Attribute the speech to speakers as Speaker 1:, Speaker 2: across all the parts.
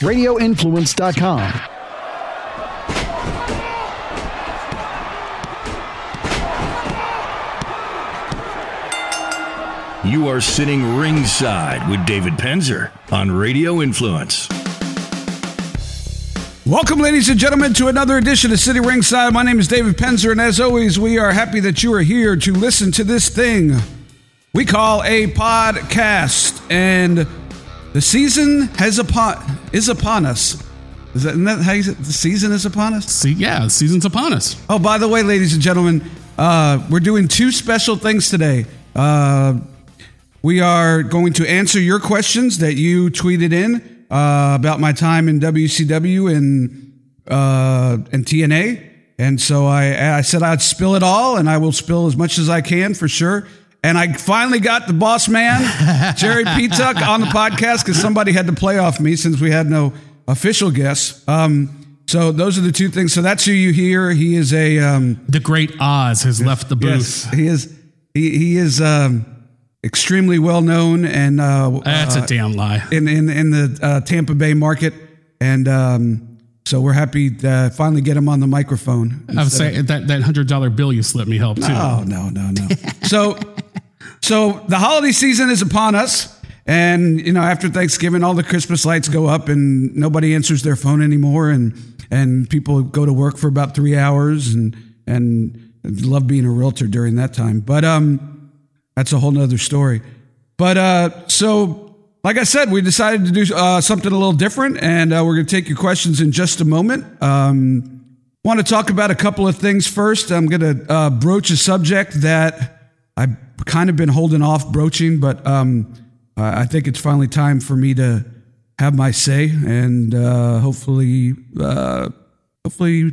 Speaker 1: radioinfluence.com.
Speaker 2: You are sitting ringside with David Penzer on Radio Influence.
Speaker 3: Welcome, ladies and gentlemen, to another edition of Sitting Ringside. My name is David Penzer, and as always, we are happy that you are here to listen to this thing we call a podcast. And the season has upon is upon us. Is that, isn't that how you say it? The season is upon us?
Speaker 4: See, yeah, the season's upon us.
Speaker 3: Oh, by the way, ladies and gentlemen, uh, we're doing two special things today. Uh, we are going to answer your questions that you tweeted in uh, about my time in WCW and uh, and TNA. And so I, I said I'd spill it all, and I will spill as much as I can for sure. And I finally got the boss man, Jerry Petuck, on the podcast because somebody had to play off me since we had no official guests. Um, so those are the two things. So that's who you hear. He is a um,
Speaker 4: The great Oz has left the booth.
Speaker 3: yes, he is he he is um, extremely well known and uh,
Speaker 4: That's
Speaker 3: uh,
Speaker 4: a damn lie.
Speaker 3: in in in the uh, Tampa Bay market, and um, so we're happy to finally get him on the microphone.
Speaker 4: I would say that that hundred dollar bill you slipped me helped too.
Speaker 3: Oh no no no. so so the holiday season is upon us. And you know, after Thanksgiving, all the Christmas lights go up, and nobody answers their phone anymore, and and people go to work for about three hours, and and love being a realtor during that time. But um, that's a whole nother story. But uh, so like I said, we decided to do uh, something a little different, and uh, we're going to take your questions in just a moment. Um, want to talk about a couple of things first. I'm going to uh, broach a subject that I've kind of been holding off broaching, but um, I think it's finally time for me to have my say, and uh, hopefully, uh, hopefully,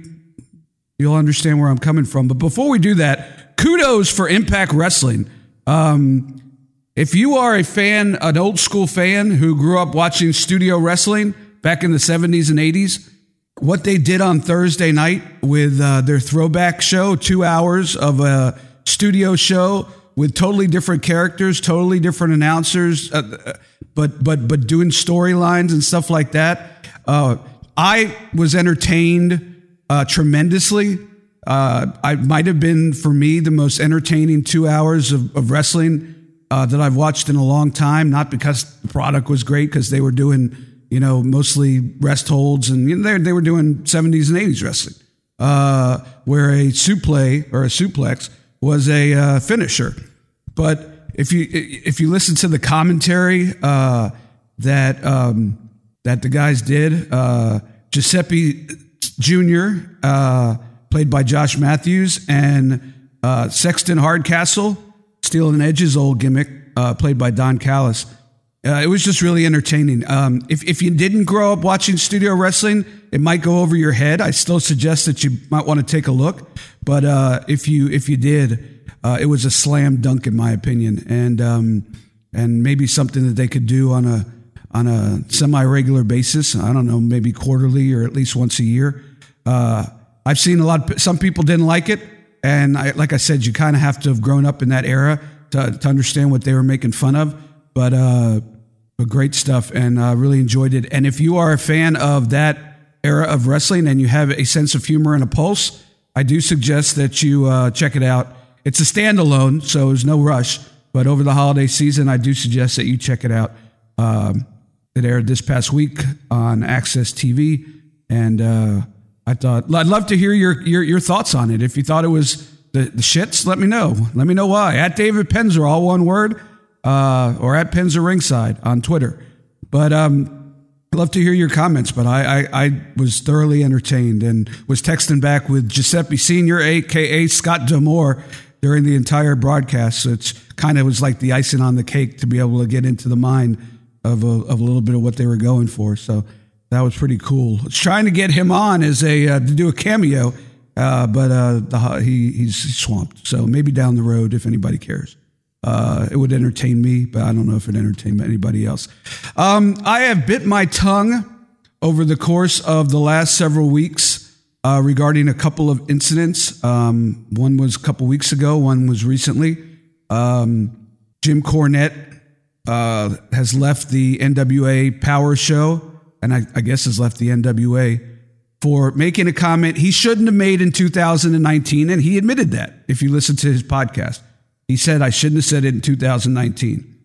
Speaker 3: you'll understand where I'm coming from. But before we do that, kudos for Impact Wrestling. Um, if you are a fan, an old school fan who grew up watching studio wrestling back in the 70s and 80s, what they did on Thursday night with uh, their throwback show, two hours of a studio show with totally different characters, totally different announcers, uh, but but but doing storylines and stuff like that. Uh, I was entertained uh, tremendously. Uh, I might have been for me the most entertaining two hours of, of wrestling uh, that I've watched in a long time. Not because the product was great, because they were doing you know mostly rest holds and you know, they they were doing 70s and 80s wrestling, uh, where a suplex or a suplex was a uh, finisher. But if you if you listen to the commentary uh, that um, that the guys did, uh, Giuseppe Jr. Uh, played by Josh Matthews and uh, Sexton Hardcastle, stealing Edge's old gimmick, uh, played by Don Callis. Uh, it was just really entertaining. Um, if, if you didn't grow up watching studio wrestling, it might go over your head. I still suggest that you might want to take a look. But uh, if you if you did, uh, it was a slam dunk in my opinion, and um, and maybe something that they could do on a on a semi regular basis. I don't know, maybe quarterly or at least once a year. Uh, I've seen a lot. Of, some people didn't like it, and I, like I said, you kind of have to have grown up in that era to, to understand what they were making fun of. But uh, but great stuff, and uh, really enjoyed it. And if you are a fan of that era of wrestling and you have a sense of humor and a pulse, I do suggest that you uh, check it out. It's a standalone, so there's no rush. But over the holiday season, I do suggest that you check it out. Um, it aired this past week on AXS TV, and uh, I thought I'd love to hear your, your your thoughts on it. If you thought it was the, the shits, let me know. Let me know why. At David Penzer, all one word, uh, or at Penzer Ringside on Twitter. But um, love to hear your comments. But I, I I was thoroughly entertained and was texting back with Giuseppe Senior, aka Scott D'Amore, during the entire broadcast. So it's kind of was like the icing on the cake to be able to get into the mind of a, of a little bit of what they were going for. So that was pretty cool. Trying to get him on as a uh, to do a cameo, uh, but uh, the, he he's swamped. So maybe down the road, if anybody cares. Uh, it would entertain me, but I don't know if it entertained anybody else. Um, I have bit my tongue over the course of the last several weeks uh, regarding a couple of incidents. Um, one was a couple weeks ago, one was recently. Um, Jim Cornette uh, has left the NWA Power Show and I, I guess has left the NWA for making a comment he shouldn't have made in 2019. And he admitted that if you listen to his podcast. He said, I shouldn't have said it in 2019.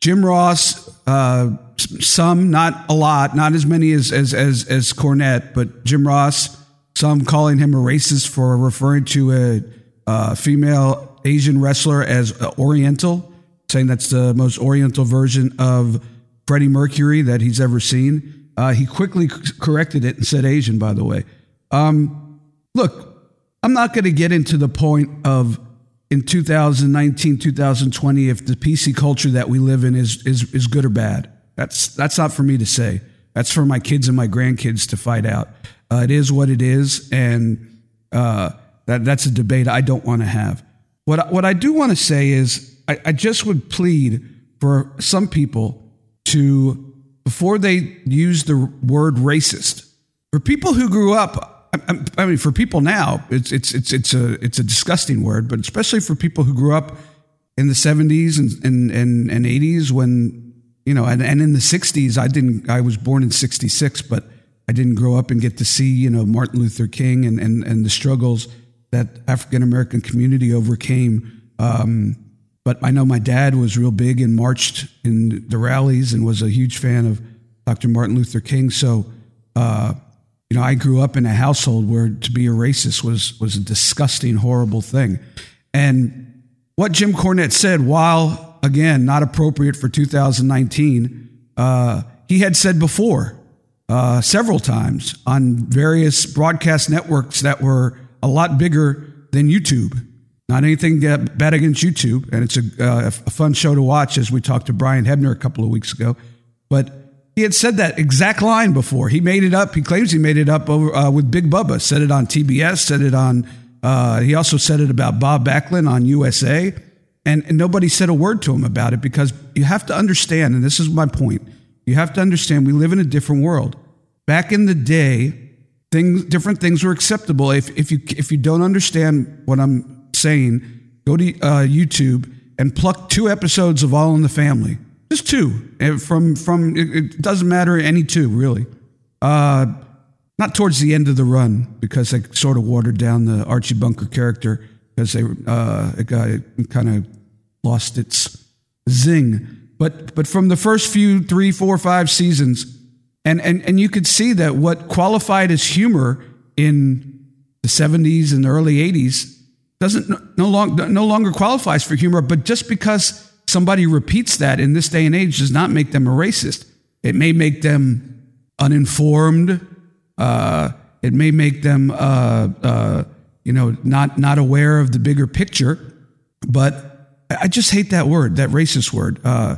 Speaker 3: Jim Ross, uh, some, not a lot, not as many as, as, as, as Cornette, but Jim Ross, some calling him a racist for referring to a, a female Asian wrestler as Oriental, saying that's the most Oriental version of Freddie Mercury that he's ever seen. Uh, he quickly corrected it and said Asian, by the way. Um, look, I'm not going to get into the point of in 2019, 2020, if the PC culture that we live in is, is, is good or bad. That's, that's not for me to say. That's for my kids and my grandkids to fight out. Uh, it is what it is. And uh, that, that's a debate I don't want to have. What, what I do want to say is I, I just would plead for some people to, before they use the word racist, for people who grew up I mean, for people now, it's it's it's it's a it's a disgusting word, but especially for people who grew up in the '70s and and and, and '80s when you know, and, and in the '60s, I didn't. I was born in '66, but I didn't grow up and get to see you know Martin Luther King and and and the struggles that African American community overcame. Um, but I know my dad was real big and marched in the rallies and was a huge fan of Dr. Martin Luther King. So. Uh, you know, I grew up in a household where to be a racist was was a disgusting, horrible thing. And what Jim Cornette said, while again not appropriate for 2019, uh, he had said before uh, several times on various broadcast networks that were a lot bigger than YouTube. Not anything bad against YouTube, and it's a, uh, a fun show to watch as we talked to Brian Hebner a couple of weeks ago. But he had said that exact line before. He made it up. He claims he made it up over, uh, with Big Bubba. Said it on TBS. Said it on. Uh, he also said it about Bob Backlund on USA, and, and nobody said a word to him about it because you have to understand, and this is my point. You have to understand we live in a different world. Back in the day, things different things were acceptable. If if you if you don't understand what I'm saying, go to uh, YouTube and pluck two episodes of All in the Family just two from from. It doesn't matter any two really. Uh, not towards the end of the run because they sort of watered down the Archie Bunker character because they uh, it got it kind of lost its zing. But but from the first few three, four, five seasons, and and and you could see that what qualified as humor in the '70s and the early '80s doesn't no, long, no longer qualifies for humor. But just because somebody repeats that in this day and age does not make them a racist. It may make them uninformed. Uh, it may make them, uh, uh, you know, not not aware of the bigger picture. But I just hate that word, that racist word. Uh,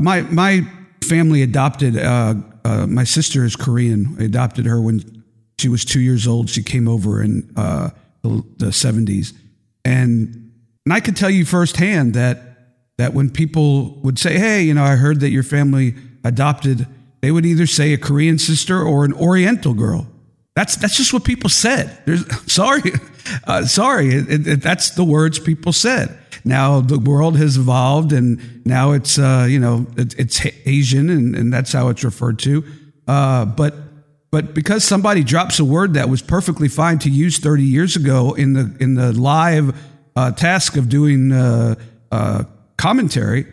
Speaker 3: my my family adopted. Uh, uh, my sister is Korean. I adopted her when she was two years old. She came over in the seventies, and and I could tell you firsthand that that when people would say, Hey, you know, I heard that your family adopted, they would either say a Korean sister or an Oriental girl. That's, that's just what people said. There's, sorry, uh, sorry, it, it, that's the words people said. Now the world has evolved, and now it's uh, you know it, it's Asian, and, and that's how it's referred to. Uh, but but because somebody drops a word that was perfectly fine to use 30 years ago in the in the live uh, task of doing uh, uh, commentary,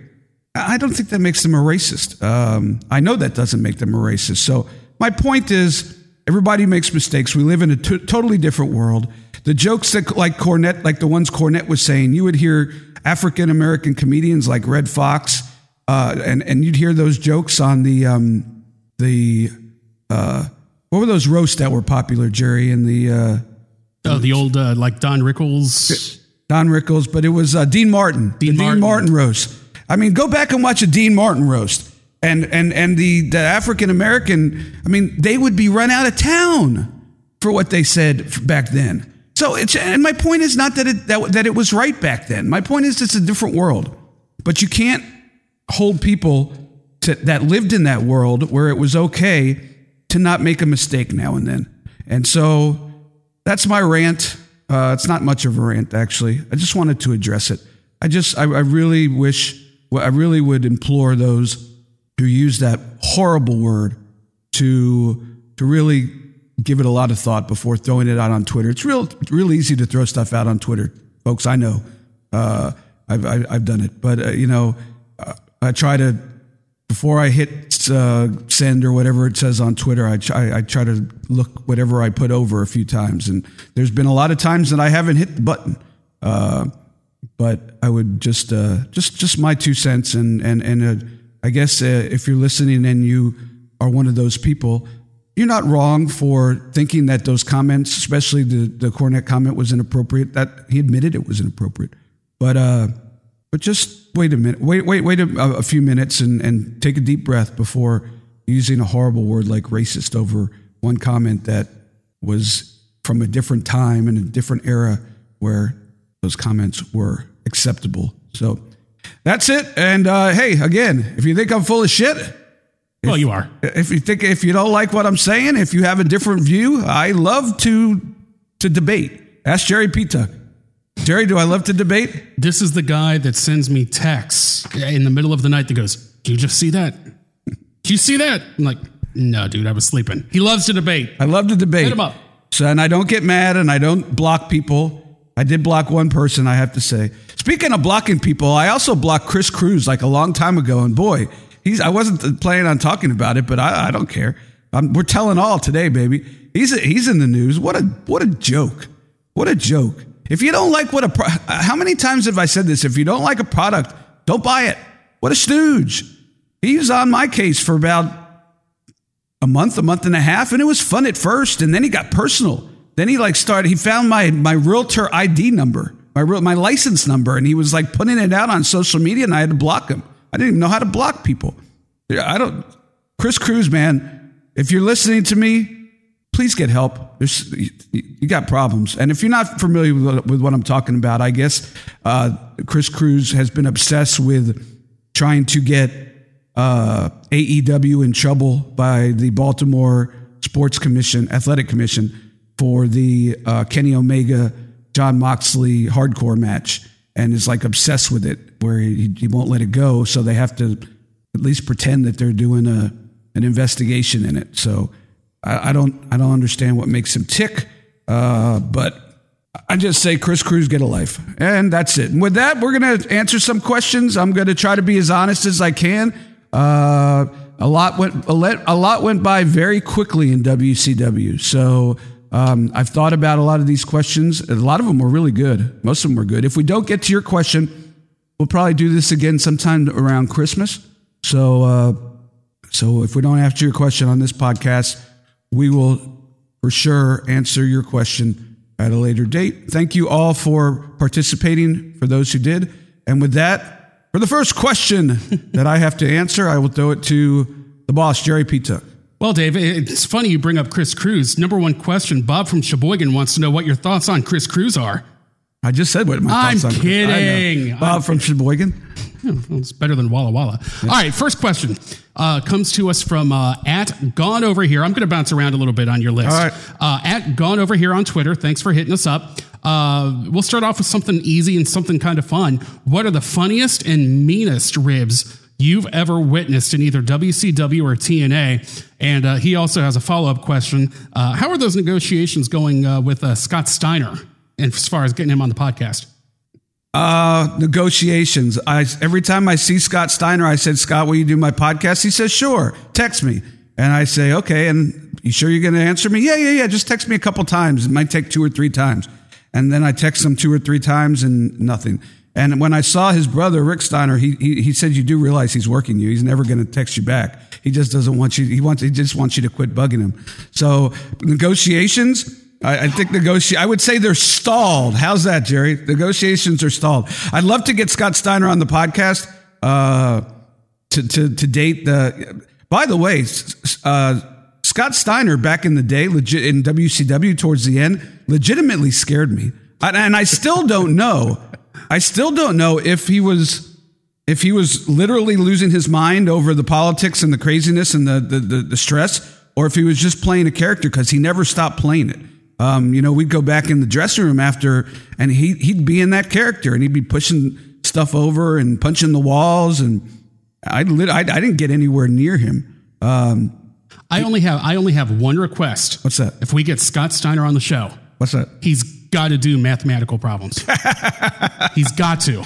Speaker 3: I don't think that makes them a racist. Um, I know that doesn't make them a racist. So my point is, everybody makes mistakes. We live in a t- totally different world. The jokes that, like Cornette, like the ones Cornette was saying, you would hear African American comedians like Redd Foxx, uh, and and you'd hear those jokes on the um, the uh, what were those roasts that were popular, Jerry? In the uh,
Speaker 4: oh, the old uh, like Don Rickles.
Speaker 3: Don Rickles, but it was uh, Dean Martin, Dean, Martin. Dean Martin roast. I mean, go back and watch a Dean Martin roast, and and and the the African American. I mean, they would be run out of town for what they said back then. So it's and my point is not that it that, that it was right back then. My point is it's a different world, but you can't hold people to, that lived in that world where it was okay to not make a mistake now and then. And so that's my rant. Uh, it's not much of a rant, actually. I just wanted to address it. I just, I, I really wish, I really would implore those who use that horrible word to to really give it a lot of thought before throwing it out on Twitter. It's real real easy to throw stuff out on Twitter, folks. I know. Uh, I've, I've done it, but uh, you know, uh, I try to before I hit uh, send or whatever it says on Twitter. I try I try to look whatever I put over a few times, and there's been a lot of times that I haven't hit the button. Uh, but I would just uh, just just my two cents, and and and uh, I guess uh, if you're listening and you are one of those people, you're not wrong for thinking that those comments, especially the the Cornette comment, was inappropriate. That he admitted it was inappropriate, but uh, but just wait a minute, wait wait wait a, a few minutes, and and take a deep breath before using a horrible word like racist over one comment that was from a different time and a different era where those comments were acceptable. So that's it. And uh, hey, again, if you think I'm full of shit,
Speaker 4: well, you are.
Speaker 3: If you think if you don't like what I'm saying, if you have a different view, I love to to debate. Ask Jerry Pita. Jerry, do I love to debate?
Speaker 4: This is the guy that sends me texts in the middle of the night that goes, "Do you just see that? Do you see that?" I'm like, "No, dude, I was sleeping." He loves to debate.
Speaker 3: I love to debate.
Speaker 4: Hit him up.
Speaker 3: So, and I don't get mad and I don't block people. I did block one person, I have to say. Speaking of blocking people, I also blocked Chris Cruz like a long time ago, and boy, he's. I wasn't planning on talking about it, but I, I don't care. I'm, we're telling all today, baby. He's he's in the news. What a what a joke. What a joke. If you don't like what a pro- how many times have I said this? If you don't like a product, don't buy it. What a stooge. He was on my case for about a month, a month and a half, and it was fun at first, and then he got personal. Then he like started. He found my my realtor ID number, my real my license number, and he was like putting it out on social media, and I had to block him. I didn't even know how to block people. I don't. Chris Cruz, man, if you're listening to me, please get help. There's, you got problems, and if you're not familiar with, what I'm talking about, I guess uh, Chris Cruz has been obsessed with trying to get uh, AEW in trouble by the Baltimore Sports Commission, Athletic Commission for the uh, Kenny Omega Jon Moxley hardcore match and is like obsessed with it where he, he won't let it go. So they have to at least pretend that they're doing a an investigation in it. So I, I don't I don't understand what makes him tick uh, but I just say Chris Cruz get a life and that's it and with that we're gonna answer some questions I'm gonna try to be as honest as I can uh, a lot went a lot went by very quickly in WCW so um, I've thought about a lot of these questions. A lot of them were really good. Most of them were good. If we don't get to your question, we'll probably do this again sometime around Christmas. So, uh, so if we don't answer your question on this podcast, we will for sure answer your question at a later date. Thank you all for participating. For those who did, and with that, for the first question that I have to answer, I will throw it to the boss, Jerry Pita.
Speaker 4: Well, Dave, it's funny you bring up Chris Cruz. Number one question Bob from Sheboygan wants to know what your thoughts on Chris Cruz are.
Speaker 3: I just said what my
Speaker 4: I'm
Speaker 3: thoughts
Speaker 4: on kidding.
Speaker 3: Bob I'm from Sheboygan.
Speaker 4: It's better than Walla Walla. Yeah. All right, first question uh, comes to us from uh, at Gone Over Here. I'm going to bounce around a little bit on your list.
Speaker 3: All right.
Speaker 4: Uh, at Gone Over Here on Twitter. Thanks for hitting us up. Uh, we'll start off with something easy and something kind of fun. What are the funniest and meanest ribs you've ever witnessed in either WCW or TNA. And uh, he also has a follow up question. Uh, how are those negotiations going uh, with uh, Scott Steiner as far as getting him on the podcast?
Speaker 3: Uh, negotiations. I every time I see Scott Steiner, I said, Scott, will you do my podcast? He says, sure. Text me, and I say, okay. And you sure you're going to answer me? Yeah, yeah, yeah. Just text me a couple times. It might take two or three times, and then I text him two or three times, and nothing. And when I saw his brother, Rick Steiner, he, he, he said, you do realize he's working you. He's never going to text you back. He just doesn't want you. He wants, he just wants you to quit bugging him. So negotiations, I, I think negotiate. I would say they're stalled. How's that, Jerry? Negotiations are stalled. I'd love to get Scott Steiner on the podcast, uh, to, to, to date the, by the way, uh, Scott Steiner back in the day, legit in WCW towards the end, legitimately scared me. And I still don't know I still don't know if he was if he was literally losing his mind over the politics and the craziness and the the, the, the stress, or if he was just playing a character because he never stopped playing it. Um, you know, we'd go back in the dressing room after, and he he'd be in that character, and he'd be pushing stuff over and punching the walls, and I lit, I, I didn't get anywhere near him. Um,
Speaker 4: I only have I only have one request.
Speaker 3: What's that?
Speaker 4: If we get Scott Steiner on the show,
Speaker 3: What's that?
Speaker 4: he's got to do mathematical problems. he's got to.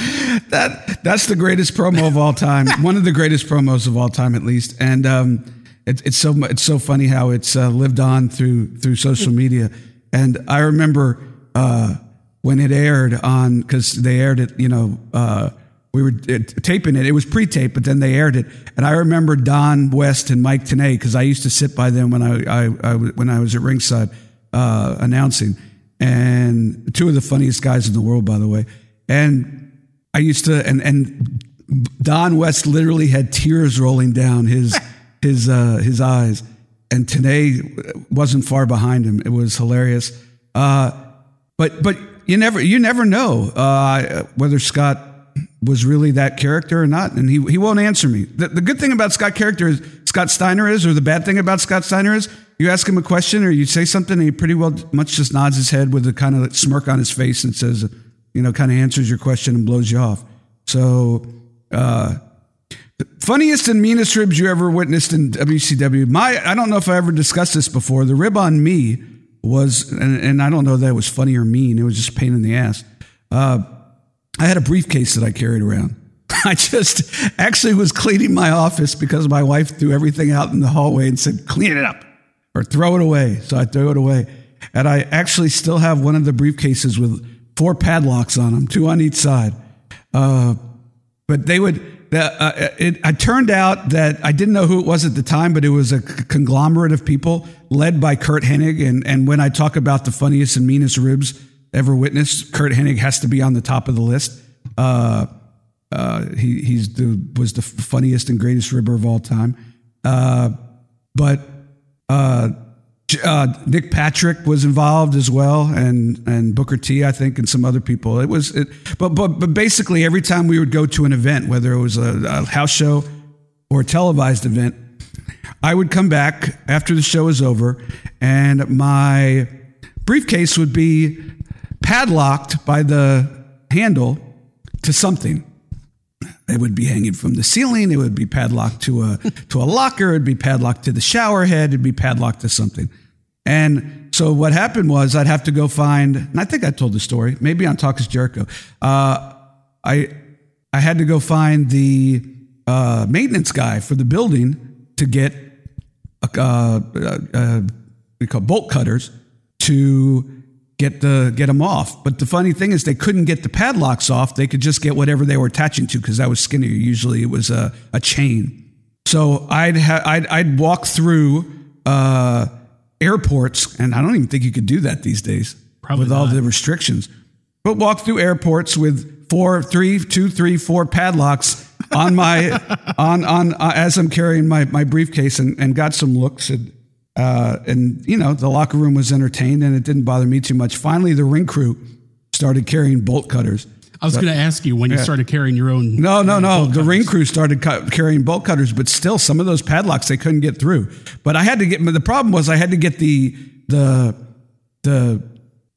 Speaker 3: That that's the greatest promo of all time. One of the greatest promos of all time, at least. And um, it, it's so it's so funny how it's uh, lived on through through social media. And I remember uh, when it aired on because they aired it. You know, uh, we were uh, taping it. It was pre-taped, but then they aired it. And I remember Don West and Mike Tenay because I used to sit by them when I, I, I when I was at ringside uh, announcing. And two of the funniest guys in the world, by the way. And I used to, and and Don West literally had tears rolling down his his uh, his eyes, and Tenay wasn't far behind him. It was hilarious. Uh, but but you never you never know uh, whether Scott was really that character or not, and he he won't answer me. The, the good thing about Scott character is Scott Steiner is, or the bad thing about Scott Steiner is, you ask him a question or you say something, and he pretty well much just nods his head with a kind of smirk on his face and says, you know, kind of answers your question and blows you off. So. Uh, Funniest and meanest ribs you ever witnessed in WCW. My, I don't know if I ever discussed this before. The rib on me was, and, and I don't know that it was funny or mean. It was just pain in the ass. Uh, I had a briefcase that I carried around. I just actually was cleaning my office because my wife threw everything out in the hallway and said, clean it up or throw it away. So I threw it away. And I actually still have one of the briefcases with four padlocks on them, two on each side. Uh, but they would. Uh, it, it turned out that I didn't know who it was at the time, but it was a conglomerate of people led by Curt Hennig. And, and when I talk about the funniest and meanest ribs ever witnessed, Curt Hennig has to be on the top of the list. Uh, uh, he he's the, was the funniest and greatest ribber of all time. Uh, but uh, Nick Patrick was involved as well, and and Booker T, I think, and some other people. It was, it, but but but basically, every time we would go to an event, whether it was a, a house show or a televised event, I would come back after the show was over, and my briefcase would be padlocked by the handle to something. It would be hanging from the ceiling. It would be padlocked to a to a locker. It'd be padlocked to the shower head. It'd be padlocked to something. And so what happened was I'd have to go find, and I think I told the story, maybe on Talk is Jericho. Uh, I I had to go find the uh, maintenance guy for the building to get a, uh, uh, we call bolt cutters to get the get them off. But the funny thing is, they couldn't get the padlocks off. They could just get whatever they were attaching to because that was skinnier. Usually, it was a, a chain. So I'd ha- I'd I'd walk through uh, airports, and I don't even think you could do that these days
Speaker 4: Probably
Speaker 3: with all the restrictions. But walk through airports with four, three, two, three, four padlocks on my on on uh, as I'm carrying my my briefcase, and, and got some looks and. Uh, and you know the locker room was entertained and it didn't bother me too much finally the ring crew started carrying bolt cutters
Speaker 4: I was going to ask you when you started carrying your own.
Speaker 3: no, no, no. The ring crew started cu- carrying bolt cutters, but still, some of those padlocks they couldn't get through. But I had to get. The problem was I had to get the the the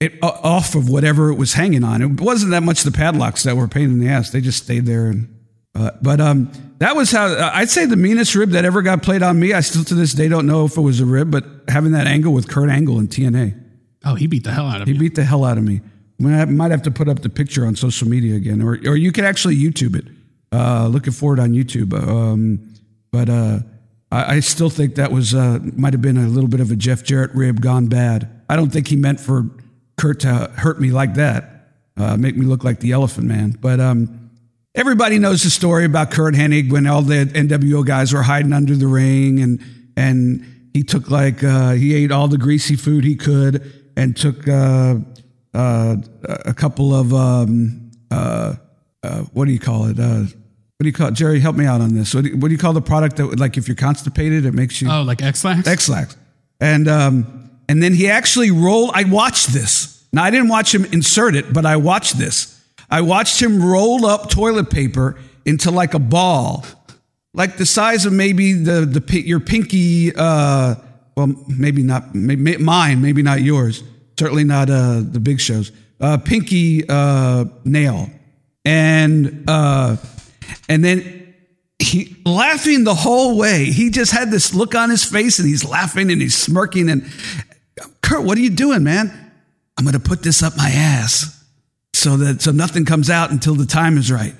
Speaker 3: it off of whatever it was hanging on. It wasn't that much the padlocks that were a pain in the ass. They just stayed there. And uh, but um, that was how uh, I'd say the meanest rib that ever got played on me. I still to this day don't know if it was a rib, but having that angle with Kurt Angle in TNA.
Speaker 4: Oh, he beat the hell out of me.
Speaker 3: He
Speaker 4: me.
Speaker 3: beat the hell out of me. I might have to put up the picture on social media again, or or you could actually YouTube it. Uh, looking for it on YouTube. Um, but uh, I, I still think that was uh, might have been a little bit of a Jeff Jarrett rib gone bad. I don't think he meant for Kurt to hurt me like that, uh, make me look like the Elephant Man. But um, everybody knows the story about Curt Hennig when all the NWO guys were hiding under the ring, and and he took like uh, he ate all the greasy food he could, and took uh, a couple of um, uh, uh, what do you call it? Uh, what do you call it? Jerry? Help me out on this. What do you, what do you call the product that like if you're constipated, it makes you
Speaker 4: Oh, like Ex-Lax?
Speaker 3: Ex-Lax. And um, and then he actually rolled. I watched this. Now I didn't watch him insert it, but I watched this. I watched him roll up toilet paper into like a ball, like the size of maybe the the your pinky. Uh, well, maybe not maybe, mine, maybe not yours. Certainly not uh, the big shows. Uh, pinky uh, nail, and uh, and then he laughing the whole way. He just had this look on his face and he's laughing and he's smirking. And Curt, what are you doing, man? I'm to put this up my ass so that so nothing comes out until the time is right.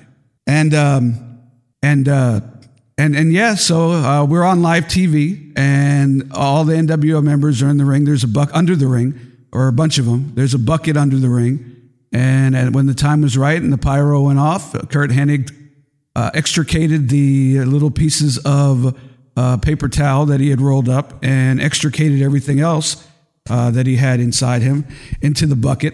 Speaker 3: And um, and uh, and and yeah, so uh, we're on live TV, and all the NWO members are in the ring. There's a buck under the ring, or a bunch of them. There's a bucket under the ring, and, when the time was right and the pyro went off, Curt Hennig uh, extricated the little pieces of uh, paper towel that he had rolled up and extricated everything else uh, that he had inside him into the bucket.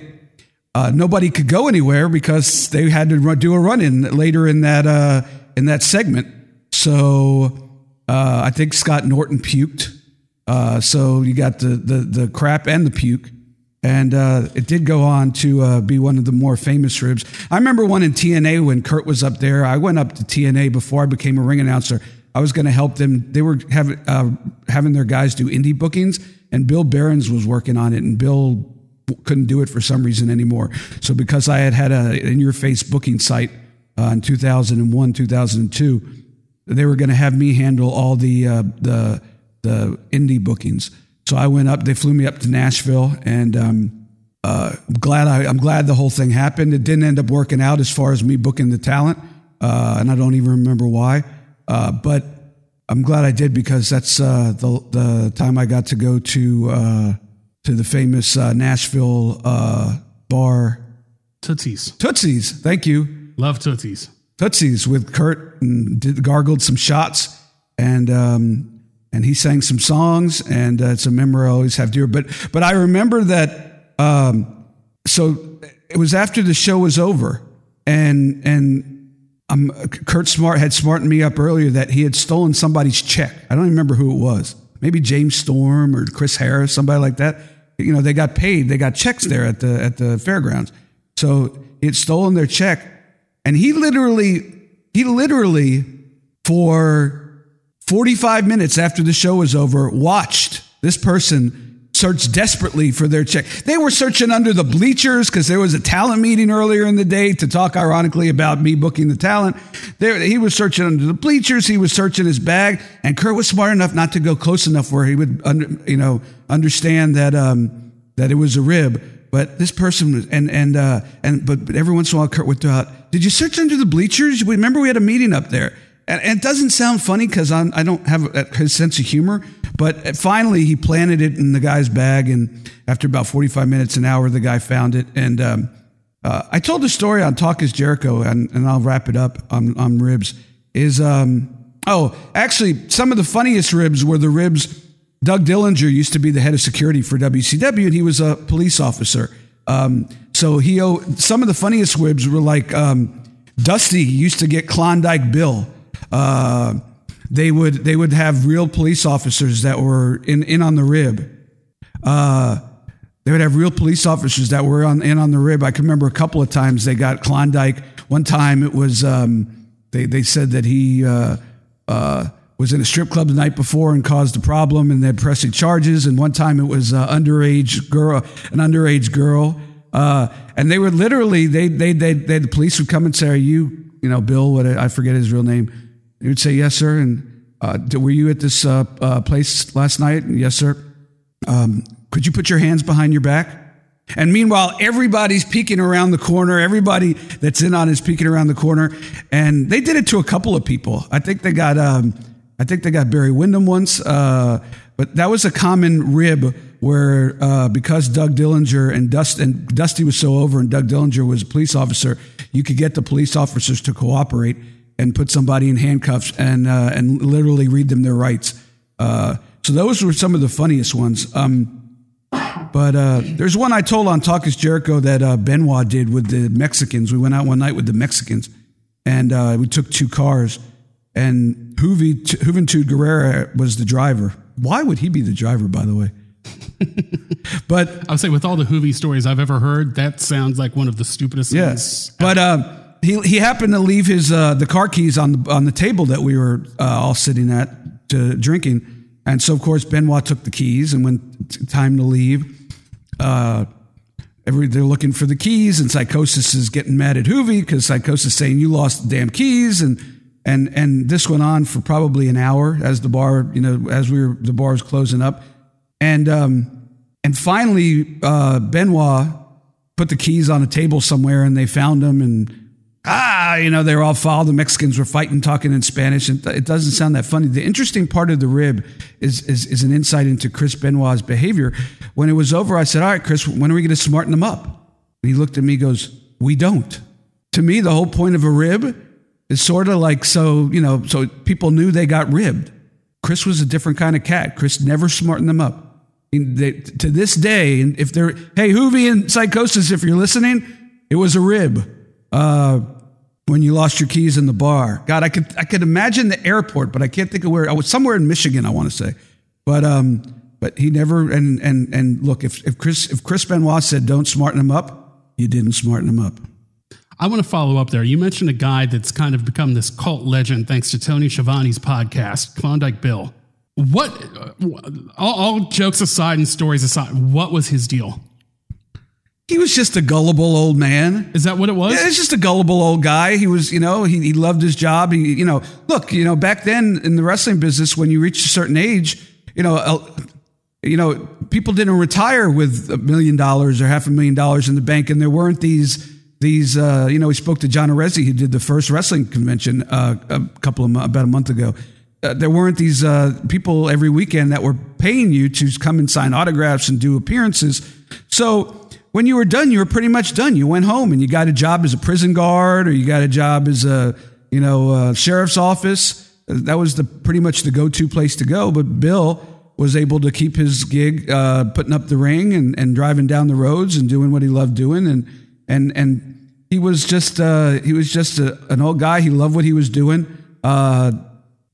Speaker 3: Uh, nobody could go anywhere because they had to do a run in later in that uh, in that segment. So uh, I think Scott Norton puked. so you got the, the the crap and the puke. And uh, it did go on to uh, be one of the more famous ribs. I remember one in TNA when Kurt was up there. I went up to TNA before I became a ring announcer. I was going to help them. They were having, uh, having their guys do indie bookings, and Bill Behrens was working on it, and Bill couldn't do it for some reason anymore. So because I had had a in your face booking site uh, in 2001, 2002, they were going to have me handle all the uh, the the indie bookings. So I went up. They flew me up to Nashville, and um, uh, glad I, am glad the whole thing happened. It didn't end up working out as far as me booking the talent, uh, and I don't even remember why. Uh, but I'm glad I did because that's uh, the the time I got to go to uh, to the famous uh, Nashville bar.
Speaker 4: Tootsie's.
Speaker 3: Tootsie's. Thank you.
Speaker 4: Love Tootsie's.
Speaker 3: Tootsie's with Kurt and did, gargled some shots and um, and he sang some songs, and uh, it's a memory I always have dear. But but I remember that. Um, so it was after the show was over, and and um, Kurt Smart had smartened me up earlier that he had stolen somebody's check. I don't even remember who it was. Maybe James Storm or Chris Harris, somebody like that. You know, they got paid. They got checks there at the at the fairgrounds. So he had stolen their check, and he literally he literally for 45 minutes after the show was over, watched this person search desperately for their check. They were searching under the bleachers because there was a talent meeting earlier in the day to talk ironically about me booking the talent. There, he was searching under the bleachers. He was searching his bag, and Kurt was smart enough not to go close enough where he would, under, you know, understand that um, that it was a rib. But this person was, and and uh, and but, but every once in a while, Kurt would throw out, "Did you search under the bleachers? Remember we had a meeting up there." And, it doesn't sound funny because I don't have his sense of humor, but finally he planted it in the guy's bag. And after about 45 minutes, an hour, the guy found it. And um, uh, I told the story on Talk is Jericho, and, and I'll wrap it up on, on ribs. Is, um, oh, actually, some of the funniest ribs were the ribs. Doug Dillinger used to be the head of security for WCW, and he was a police officer. Um, so he, some of the funniest ribs were like um, Dusty used to get Klondike Bill uh, they would they would have real police officers that were in in on the rib. Uh, they would have real police officers that were on in on the rib. I can remember a couple of times they got Klondike. One time it was um, they they said that he uh, uh, was in a strip club the night before and caused a problem, and they're pressing charges. And one time it was underage girl, an underage girl, uh, and they were literally they they they, they the police would come and say, "Are you you know Bill? What I forget his real name." He would say, Yes, sir. And uh, were you at this uh, uh, place last night? Yes, sir. Um, could you put your hands behind your back? And meanwhile, everybody's peeking around the corner. Everybody that's in on is peeking around the corner. And they did it to a couple of people. I think they got, um, I think they got Barry Windham once. Uh, but that was a common rib where uh, because Doug Dillinger and, Dust, and Dusty was so over and Doug Dillinger was a police officer, you could get the police officers to cooperate and put somebody in handcuffs and uh, and literally read them their rights. Uh, so those were some of the funniest ones. Um, but uh, there's one I told on Talk is Jericho that uh, Benoit did with the Mexicans. We went out one night with the Mexicans, and uh, we took two cars. And Juventud Guerrera was the driver. Why would he be the driver, by the way? but
Speaker 4: I would say, with all the Juvi stories I've ever heard, that sounds like one of the stupidest
Speaker 3: yes. things. But uh, he he happened to leave his uh, the car keys on the on the table that we were uh, all sitting at to, drinking, and so of course Benoit took the keys and when t- time to leave, uh, every they're looking for the keys and Psicosis is getting mad at Juvi because Psicosis saying you lost the damn keys. And and and this went on for probably an hour as the bar, you know, as we were the bar was closing up, and um, and finally uh, Benoit put the keys on a table somewhere, and they found them, and ah, you know, they were all fouled. The Mexicans were fighting, talking in Spanish, and it doesn't sound that funny. The interesting part of the rib is is, is an insight into Chris Benoit's behavior. When it was over, I said, "All right, Chris, when are we going to smarten them up?" And he looked at me, goes, "We don't." To me, the whole point of a rib is sort of like so, you know, so people knew they got ribbed. Chris was a different kind of cat. Chris never smartened them up. They, to this day, if they're, hey, Juvi and Psicosis, if you're listening, it was a rib uh, when you lost your keys in the bar. God, I could, I could imagine the airport, but I can't think of where. I was somewhere in Michigan, I want to say. But, um, but he never, and, and, and look, if, if Chris, if Chris Benoit said, don't smarten him up, you didn't smarten him up.
Speaker 4: I want to follow up there. You mentioned a guy that's kind of become this cult legend thanks to Tony Schiavone's podcast, Klondike Bill. What, all, all jokes aside and stories aside, what was his deal?
Speaker 3: He was just a gullible old man.
Speaker 4: Is that what it was?
Speaker 3: Yeah, it's just a gullible old guy. He was, you know, he, he loved his job. He, you know, look, you know, back then in the wrestling business, when you reached a certain age, you know, uh, you know, people didn't retire with a million dollars or half a million dollars in the bank, and there weren't these these, uh, you know, we spoke to John Arezzi, who did the first wrestling convention uh, a couple of about a month ago. Uh, there weren't these uh, people every weekend that were paying you to come and sign autographs and do appearances. So when you were done, you were pretty much done. You went home and you got a job as a prison guard, or you got a job as a, you know, sheriff's office. That was the pretty much the go-to place to go. But Bill was able to keep his gig, uh, putting up the ring and, and driving down the roads and doing what he loved doing and and and he was just uh, he was just a, an old guy. He loved what he was doing. Uh,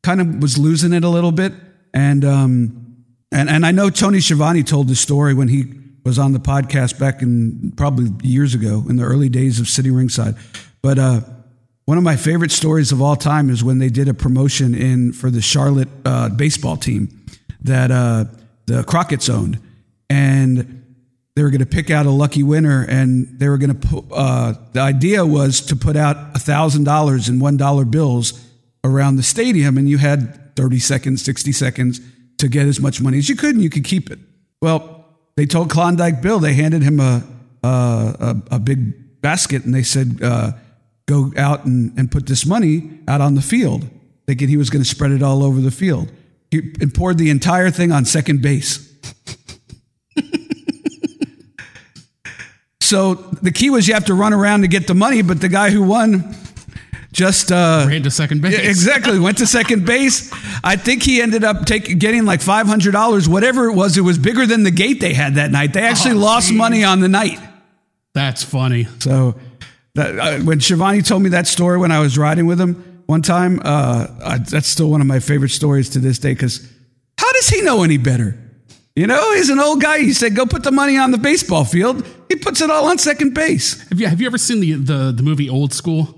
Speaker 3: kind of was losing it a little bit, and um, and and I know Tony Schiavone told the story when he was on the podcast back in probably years ago in the early days of Sitting Ringside. But uh, one of my favorite stories of all time is when they did a promotion in for the Charlotte uh, baseball team that uh, the Crockett's owned, and they were going to pick out a lucky winner and they were going to put, uh, the idea was to put out thousand dollars in one dollar bills around the stadium and you had 30 seconds 60 seconds to get as much money as you could and you could keep it well they told klondike bill they handed him a, a, a big basket and they said uh, go out and, and put this money out on the field thinking he was going to spread it all over the field. He poured the entire thing on second base. So the key was you have to run around to get the money, but the guy who won just uh,
Speaker 4: ran to second base.
Speaker 3: Exactly, went to second base. I think he ended up taking getting like five hundred dollars, whatever it was. It was bigger than the gate they had that night. They actually oh, lost geez. money on the night.
Speaker 4: That's funny.
Speaker 3: So that, uh, when Schiavone told me that story when I was riding with him one time, uh, I, that's still one of my favorite stories to this day. Because how does he know any better? You know, he's an old guy. He said, "Go put the money on the baseball field." He puts it all on second base.
Speaker 4: Have you Have you ever seen the the, the movie Old School?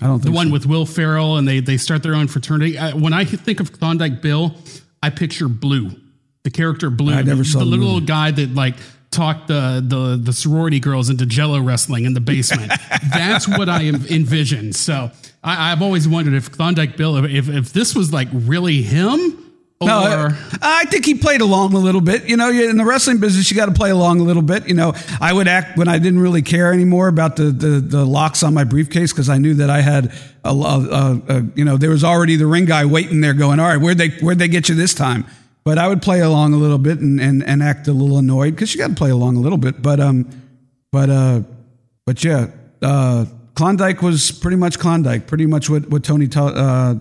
Speaker 3: I don't.
Speaker 4: the one
Speaker 3: so.
Speaker 4: with Will Ferrell, and they they start their own fraternity. I, when I think of Klondike Bill, I picture Blue, the character Blue.
Speaker 3: I never saw
Speaker 4: the,
Speaker 3: the
Speaker 4: little movie. guy that like talked the the the sorority girls into Jello wrestling in the basement. That's what I envision. So I, have always wondered if Klondike Bill, if if this was like really him no,
Speaker 3: I, I think he played along a little bit. You know, in the wrestling business, you got to play along a little bit. You know, I would act when I didn't really care anymore about the the, the locks on my briefcase because I knew that I had a, a, a, you know there was already the ring guy waiting there going, all right, where'd they where'd they get you this time? But I would play along a little bit and and, and act a little annoyed because you got to play along a little bit. But um, but uh, but yeah, uh, Klondike was pretty much Klondike, pretty much what what Tony ta- uh,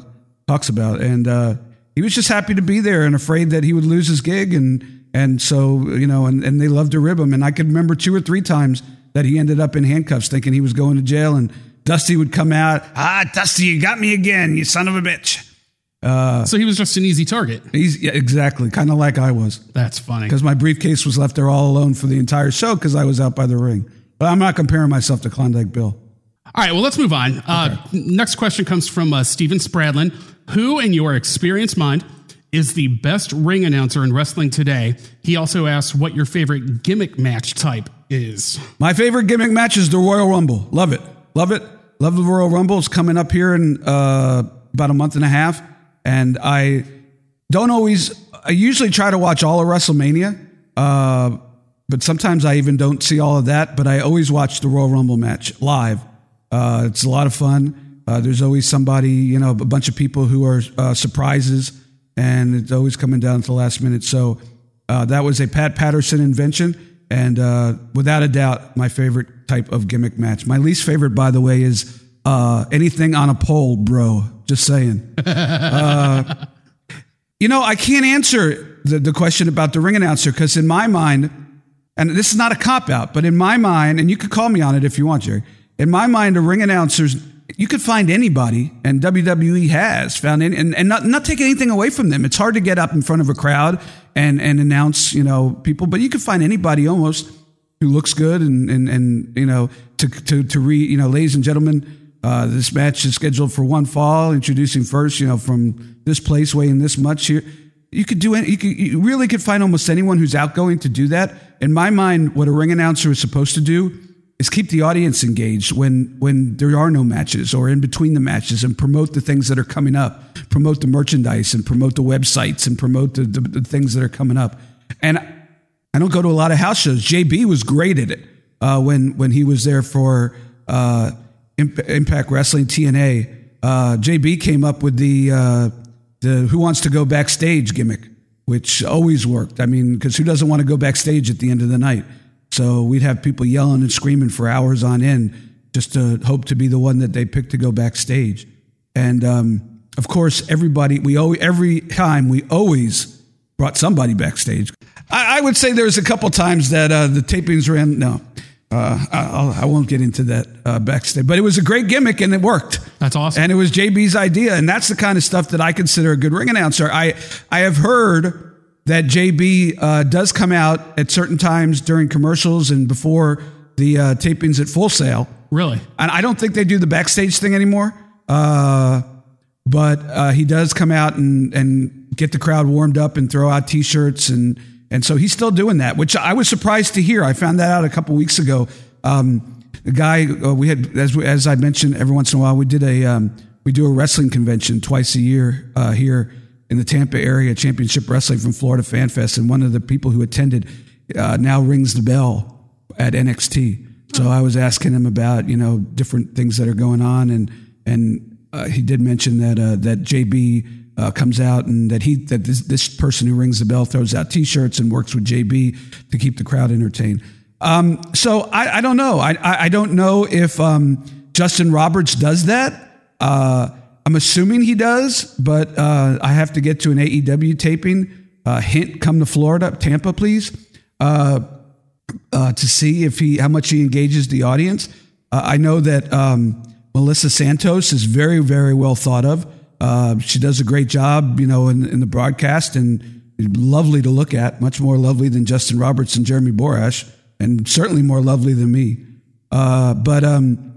Speaker 3: talks about, and. uh he was just happy to be there and afraid that he would lose his gig and and so you know and, and they loved to rib him and I could remember two or three times that he ended up in handcuffs thinking he was going to jail and Dusty would come out ah Dusty you got me again you son of a bitch
Speaker 4: uh, so he was just an easy target.
Speaker 3: He's yeah, exactly kind of like I was.
Speaker 4: That's funny
Speaker 3: because my briefcase was left there all alone for the entire show because I was out by the ring. But I'm not comparing myself to Klondike Bill.
Speaker 4: All right, well, let's move on. Uh, Next question comes from uh, Steven Spradlin. Who, in your experienced mind, is the best ring announcer in wrestling today? He also asks what your favorite gimmick match type is.
Speaker 3: My favorite gimmick match is the Royal Rumble. Love it. Love it. Love the Royal Rumble. It's coming up here in uh, about a month and a half, and I don't always. I usually try to watch all of WrestleMania, uh, but sometimes I even don't see all of that. But I always watch the Royal Rumble match live. Uh, it's a lot of fun. Uh, there's always somebody, you know, a bunch of people who are uh, surprises, and it's always coming down to the last minute. So uh, that was a Pat Patterson invention, and uh, without a doubt, my favorite type of gimmick match. My least favorite, by the way, is uh, anything on a pole, bro. Just saying. Uh, you know, I can't answer the, the question about the ring announcer because in my mind, and this is not a cop out, but in my mind, and you could call me on it if you want, Jerry. In my mind, a ring announcer's you could find anybody, and WWE has found any, and, and not, not take anything away from them. It's hard to get up in front of a crowd and, and announce, you know, people, but you could find anybody almost who looks good and, and, and you know, to, to, to read, you know, ladies and gentlemen, uh, this match is scheduled for one fall, introducing first, you know, from this place weighing this much here. You could do any, you could, you really could find almost anyone who's outgoing to do that. In my mind, what a ring announcer is supposed to do is keep the audience engaged when when there are no matches or in between the matches and promote the things that are coming up. Promote the merchandise and promote the websites and promote the, the, the things that are coming up. And i don't go to a lot of house shows. Jb was great at it uh, when when he was there for uh, impact wrestling tna uh, jb came up with the uh, the who wants to go backstage gimmick which always worked. I mean because who doesn't want to go backstage at the end of the night so we'd have people yelling and screaming for hours on end just to hope to be the one that they picked to go backstage. And um, of course, everybody, we always, every time we always brought somebody backstage. I, I would say there was a couple times that uh, the tapings ran. No, uh, I'll, I will not get into that uh, backstage, but it was a great gimmick and it worked.
Speaker 4: That's awesome.
Speaker 3: And it was JB's idea, and that's the kind of stuff that I consider a good ring announcer. I I have heard that JB uh, does come out at certain times during commercials and before the uh, tapings at Full Sail.
Speaker 4: Really?
Speaker 3: And I don't think they do the backstage thing anymore. Uh, but uh, he does come out and, and get the crowd warmed up and throw out T-shirts and and so he's still doing that, which I was surprised to hear. I found that out a couple weeks ago. Um, the guy uh, we had, as as I mentioned, every once in a while we did a um, we do a wrestling convention twice a year uh, here in the Tampa area, Championship Wrestling from Florida Fan Fest, and one of the people who attended uh, now rings the bell at NXT. So I was asking him about you know different things that are going on, and and uh, he did mention that uh, that JB. Uh, comes out and that he that this, this person who rings the bell throws out T-shirts and works with JB to keep the crowd entertained. Um, so I, I, don't know. I, I, don't know if um, Justin Roberts does that. Uh, I'm assuming he does, but uh, I have to get to an AEW taping. Uh, hint: come to Florida, Tampa, please, uh, uh to see if he how much he engages the audience. Uh, I know that um, Melissa Santos is very, very well thought of. Uh, she does a great job, you know, in, in, the broadcast and lovely to look at. Much more lovely than Justin Roberts and Jeremy Borash, and certainly more lovely than me. but um,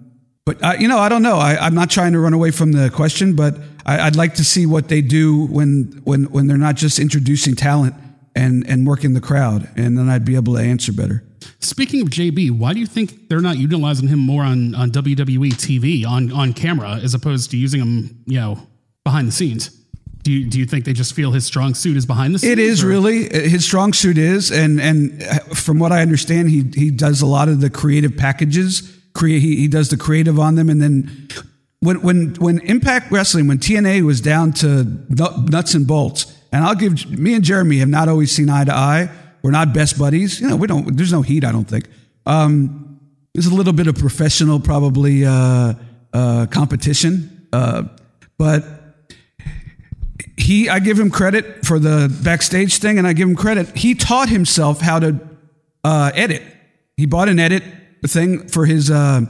Speaker 3: but uh, you know, I don't know. I, am not trying to run away from the question, but I, would like to see what they do when when when they're not just introducing talent and and working the crowd, and then I'd be able to answer better.
Speaker 4: Speaking of JB, why do you think they're not utilizing him more on on WWE TV on on camera as opposed to using him, you know, behind the scenes? Do you, do you think they just feel his strong suit is behind the scenes?
Speaker 3: It is or? really his strong suit is, and and from what I understand, he he does a lot of the creative packages create. He, he does the creative on them, and then when when when Impact Wrestling, when TNA was down to nuts and bolts, and I'll give me and Jeremy have not always seen eye to eye. We're not best buddies. You know, we don't. There's no heat. I don't think. Um, there's a little bit of professional, probably uh, uh, competition, uh, but he. I give him credit for the backstage thing, and I give him credit. He taught himself how to uh, edit. He bought an edit thing for his uh,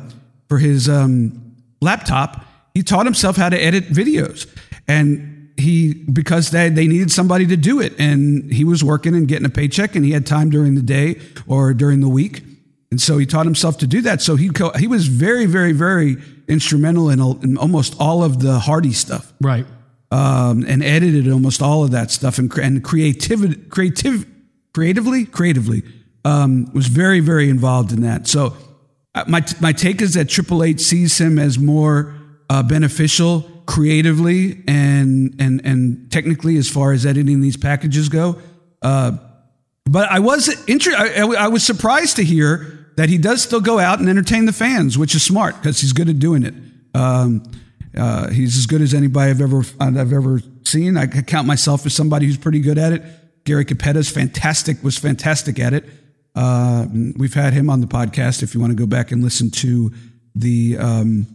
Speaker 3: for his um, laptop. He taught himself how to edit videos, and he because they they needed somebody to do it, and he was working and getting a paycheck, and he had time during the day or during the week, and so he taught himself to do that. So he co- he was very very very instrumental in, in almost all of the Hardy stuff,
Speaker 4: right?
Speaker 3: Um, and edited almost all of that stuff, and and creativity creative creatively creatively um, was very, very involved in that. So uh, my, my take is that Triple H sees him as more uh, beneficial creatively and and and technically as far as editing these packages go. Uh, but I was inter- I, I was surprised to hear that he does still go out and entertain the fans, which is smart because he's good at doing it. Um, uh, he's as good as anybody I've ever I've ever seen. I count myself as somebody who's pretty good at it. Gary Cappetta's fantastic. Was fantastic at it. Uh, we've had him on the podcast. If you want to go back and listen to the um,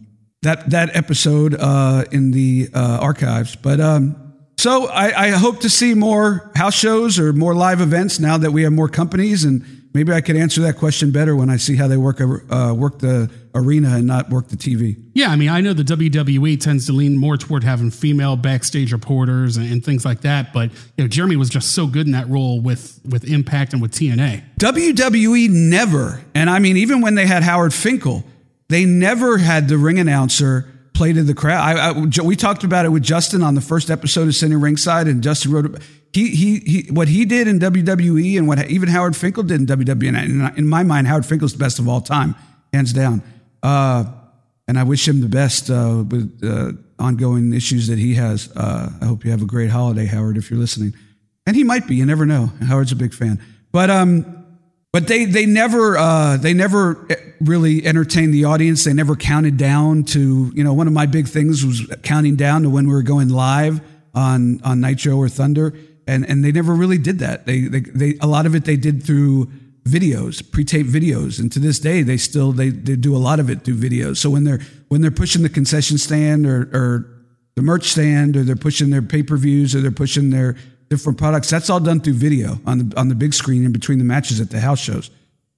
Speaker 3: that that episode uh, in the uh, archives, but um, so I, I, hope to see more house shows or more live events now that we have more companies, and maybe I could answer that question better when I see how they work uh, work the arena and not work the TV.
Speaker 4: Yeah, I mean, I know the WWE tends to lean more toward having female backstage reporters and, and things like that, but you know, Jeremy was just so good in that role with with Impact and with TNA.
Speaker 3: WWE never, and I mean, even when they had Howard Finkel, they never had the ring announcer play to the crowd. I, I, we talked about it with Justin on the first episode of Sitting Ringside, and Justin wrote he he he what he did in WWE and what even Howard Finkel did in WWE. And in my mind, Howard Finkel's the best of all time, hands down. Uh, and I wish him the best uh, with uh, ongoing issues that he has. Uh, I hope you have a great holiday, Howard, if you're listening. And he might be. You never know. Howard's a big fan. But um, but they they never uh, they never really entertained the audience. They never counted down to you know one of my big things was counting down to when we were going live on on Nitro or Thunder, and and they never really did that. They they, they a lot of it they did through videos, pre-taped videos, and to this day they still they they do a lot of it through videos. So when they're when they're pushing the concession stand or or the merch stand or they're pushing their pay-per-views or they're pushing their different products. That's all done through video on the on the big screen in between the matches at the house shows.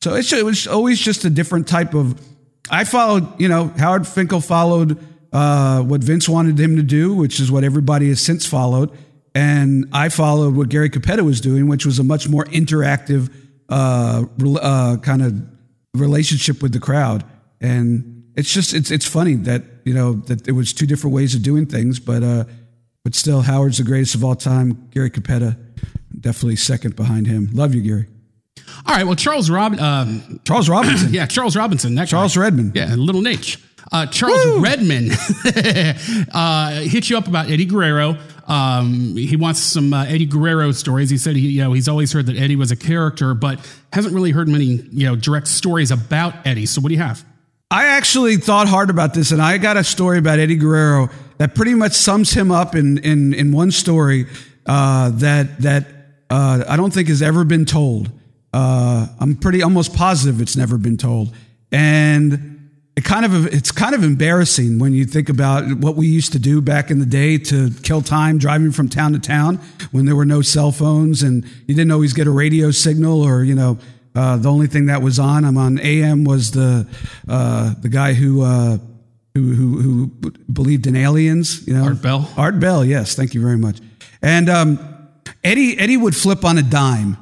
Speaker 3: So it's, it was always just a different type of. I followed, you know, Howard Finkel followed uh, what Vince wanted him to do, which is what everybody has since followed, and I followed what Gary Cappetta was doing, which was a much more interactive uh, uh, kind of relationship with the crowd. And it's just it's it's funny that you know that there was two different ways of doing things, but uh, but still, Howard's the greatest of all time. Gary Cappetta, definitely second behind him. Love you, Gary.
Speaker 4: All right. Well, Charles Rob, uh,
Speaker 3: Charles Robinson.
Speaker 4: yeah, Charles Robinson. That
Speaker 3: Charles
Speaker 4: guy.
Speaker 3: Redman.
Speaker 4: Yeah, Little niche. Uh, Charles Woo! Redman uh, hit you up about Eddie Guerrero. Um, he wants some uh, Eddie Guerrero stories. He said he, you know, he's always heard that Eddie was a character, but hasn't really heard many, you know, direct stories about Eddie. So, what do you have?
Speaker 3: I actually thought hard about this, and I got a story about Eddie Guerrero that pretty much sums him up in in in one story uh, that that uh, I don't think has ever been told. Uh, I'm pretty almost positive it's never been told, and it kind of it's kind of embarrassing when you think about what we used to do back in the day to kill time driving from town to town when there were no cell phones and you didn't always get a radio signal or you know. Uh, the only thing that was on, I'm on AM, was the uh, the guy who uh, who, who, who believed in aliens. You know,
Speaker 4: Art Bell.
Speaker 3: Art Bell, yes, thank you very much. And um, Eddie Eddie would flip on a dime,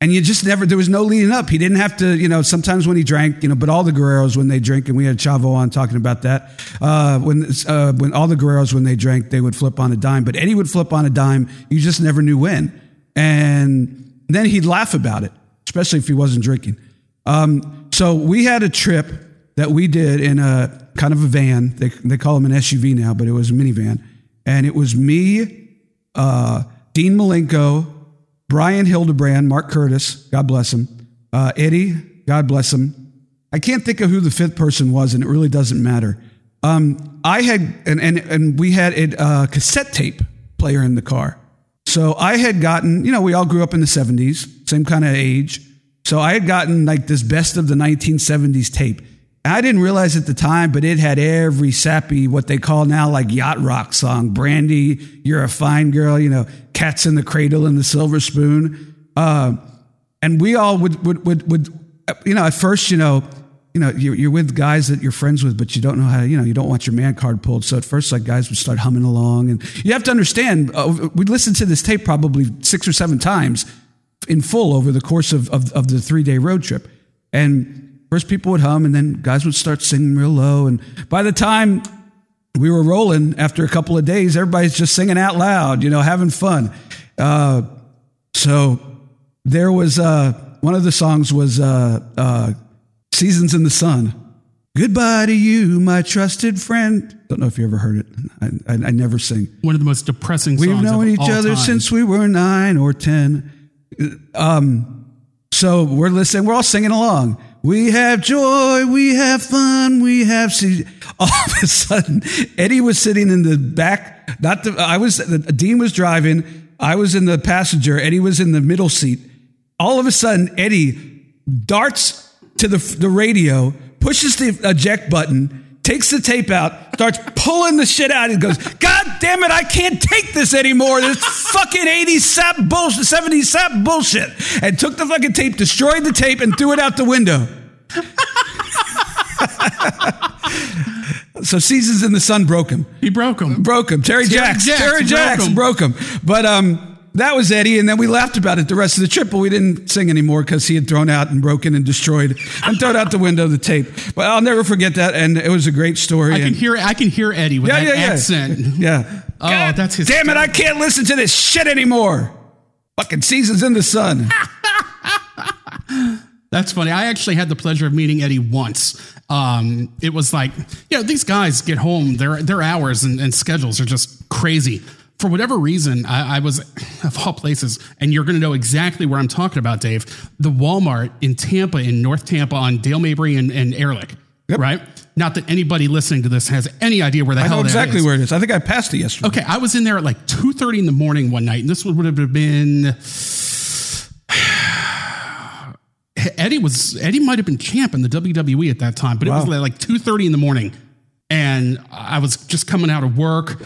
Speaker 3: and you just never. There was no leading up. He didn't have to. You know, sometimes when he drank, you know, but all the Guerreros when they drink, and we had Chavo on talking about that. Uh, when uh, when all the Guerreros when they drank, they would flip on a dime, but Eddie would flip on a dime. You just never knew when, and then he'd laugh about it, especially if he wasn't drinking. Um, so we had a trip that we did in a kind of a van. They, they call them an SUV now, but it was a minivan. And it was me, uh, Dean Malenko, Brian Hildebrand, Mark Curtis, God bless him, uh, Eddie, God bless him. I can't think of who the fifth person was, and it really doesn't matter. Um, I had, and, and, and we had a uh, cassette tape player in the car. So I had gotten, you know, we all grew up in the 70s, same kind of age. So I had gotten like this best of the 1970s tape. I didn't realize at the time, but it had every sappy, what they call now like yacht rock song. Brandy, you're a fine girl, you know, cats in the cradle and the silver spoon. Uh, and we all would, would, would, would, you know, at first, you know, you know, you're, you're with guys that you're friends with, but you don't know how you know, you don't want your man card pulled. So at first, like guys would start humming along. And you have to understand, uh, we listened to this tape probably six or seven times in full over the course of, of, of the three day road trip. And, First, people would hum, and then guys would start singing real low. And by the time we were rolling, after a couple of days, everybody's just singing out loud, you know, having fun. Uh, so there was uh, one of the songs was uh, uh, "Seasons in the Sun," Goodbye to you, my trusted friend. Don't know if you ever heard it. I, I, I never sing.
Speaker 4: One of the most depressing songs
Speaker 3: We've known each other
Speaker 4: time.
Speaker 3: since we were nine or ten. Um, so we're listening. We're all singing along. We have joy. We have fun. We have. Se-. All of a sudden, Eddie was sitting in the back. Not the. I was. The, Dean was driving. I was in the passenger. Eddie was in the middle seat. All of a sudden, Eddie darts to the the radio, pushes the eject button, takes the tape out, starts pulling the shit out, and goes, "God damn it, I can't take this anymore. This fucking 80s sap bullshit, 70s sap bullshit." And took the fucking tape, destroyed the tape, and threw it out the window. so Seasons in the Sun broke him
Speaker 4: He broke him.
Speaker 3: broke him. Terry, Jacks.
Speaker 4: Jacks
Speaker 3: Terry
Speaker 4: broke
Speaker 3: Jacks
Speaker 4: him.
Speaker 3: broke him. But um, that was Eddie, and then we laughed about it the rest of the trip, but we didn't sing anymore because he had thrown out and broken and destroyed and thrown out the window the tape. But I'll never forget that, and it was a great story.
Speaker 4: I can hear I can hear Eddie with
Speaker 3: yeah,
Speaker 4: that
Speaker 3: yeah, yeah.
Speaker 4: accent.
Speaker 3: Yeah.
Speaker 4: Oh,
Speaker 3: God
Speaker 4: that's his.
Speaker 3: Damn it! I can't listen to this shit anymore. Fucking seasons in the sun.
Speaker 4: That's funny. I actually had the pleasure of meeting Eddie once. Um, it was like, you know, these guys get home, their their hours and, and schedules are just crazy. For whatever reason, I, I was of all places, and you're going to know exactly where I'm talking about, Dave. The Walmart in Tampa, in North Tampa, on Dale Mabry and, and Ehrlich, right? Not that anybody listening to this has any idea where the
Speaker 3: I
Speaker 4: hell
Speaker 3: know exactly where it is. I think I passed it yesterday.
Speaker 4: Okay, I was in there at like two thirty in the morning one night, and this would have been. Eddie was Eddie might have been champ in the WWE at that time, but it was like two thirty in the morning, and I was just coming out of work,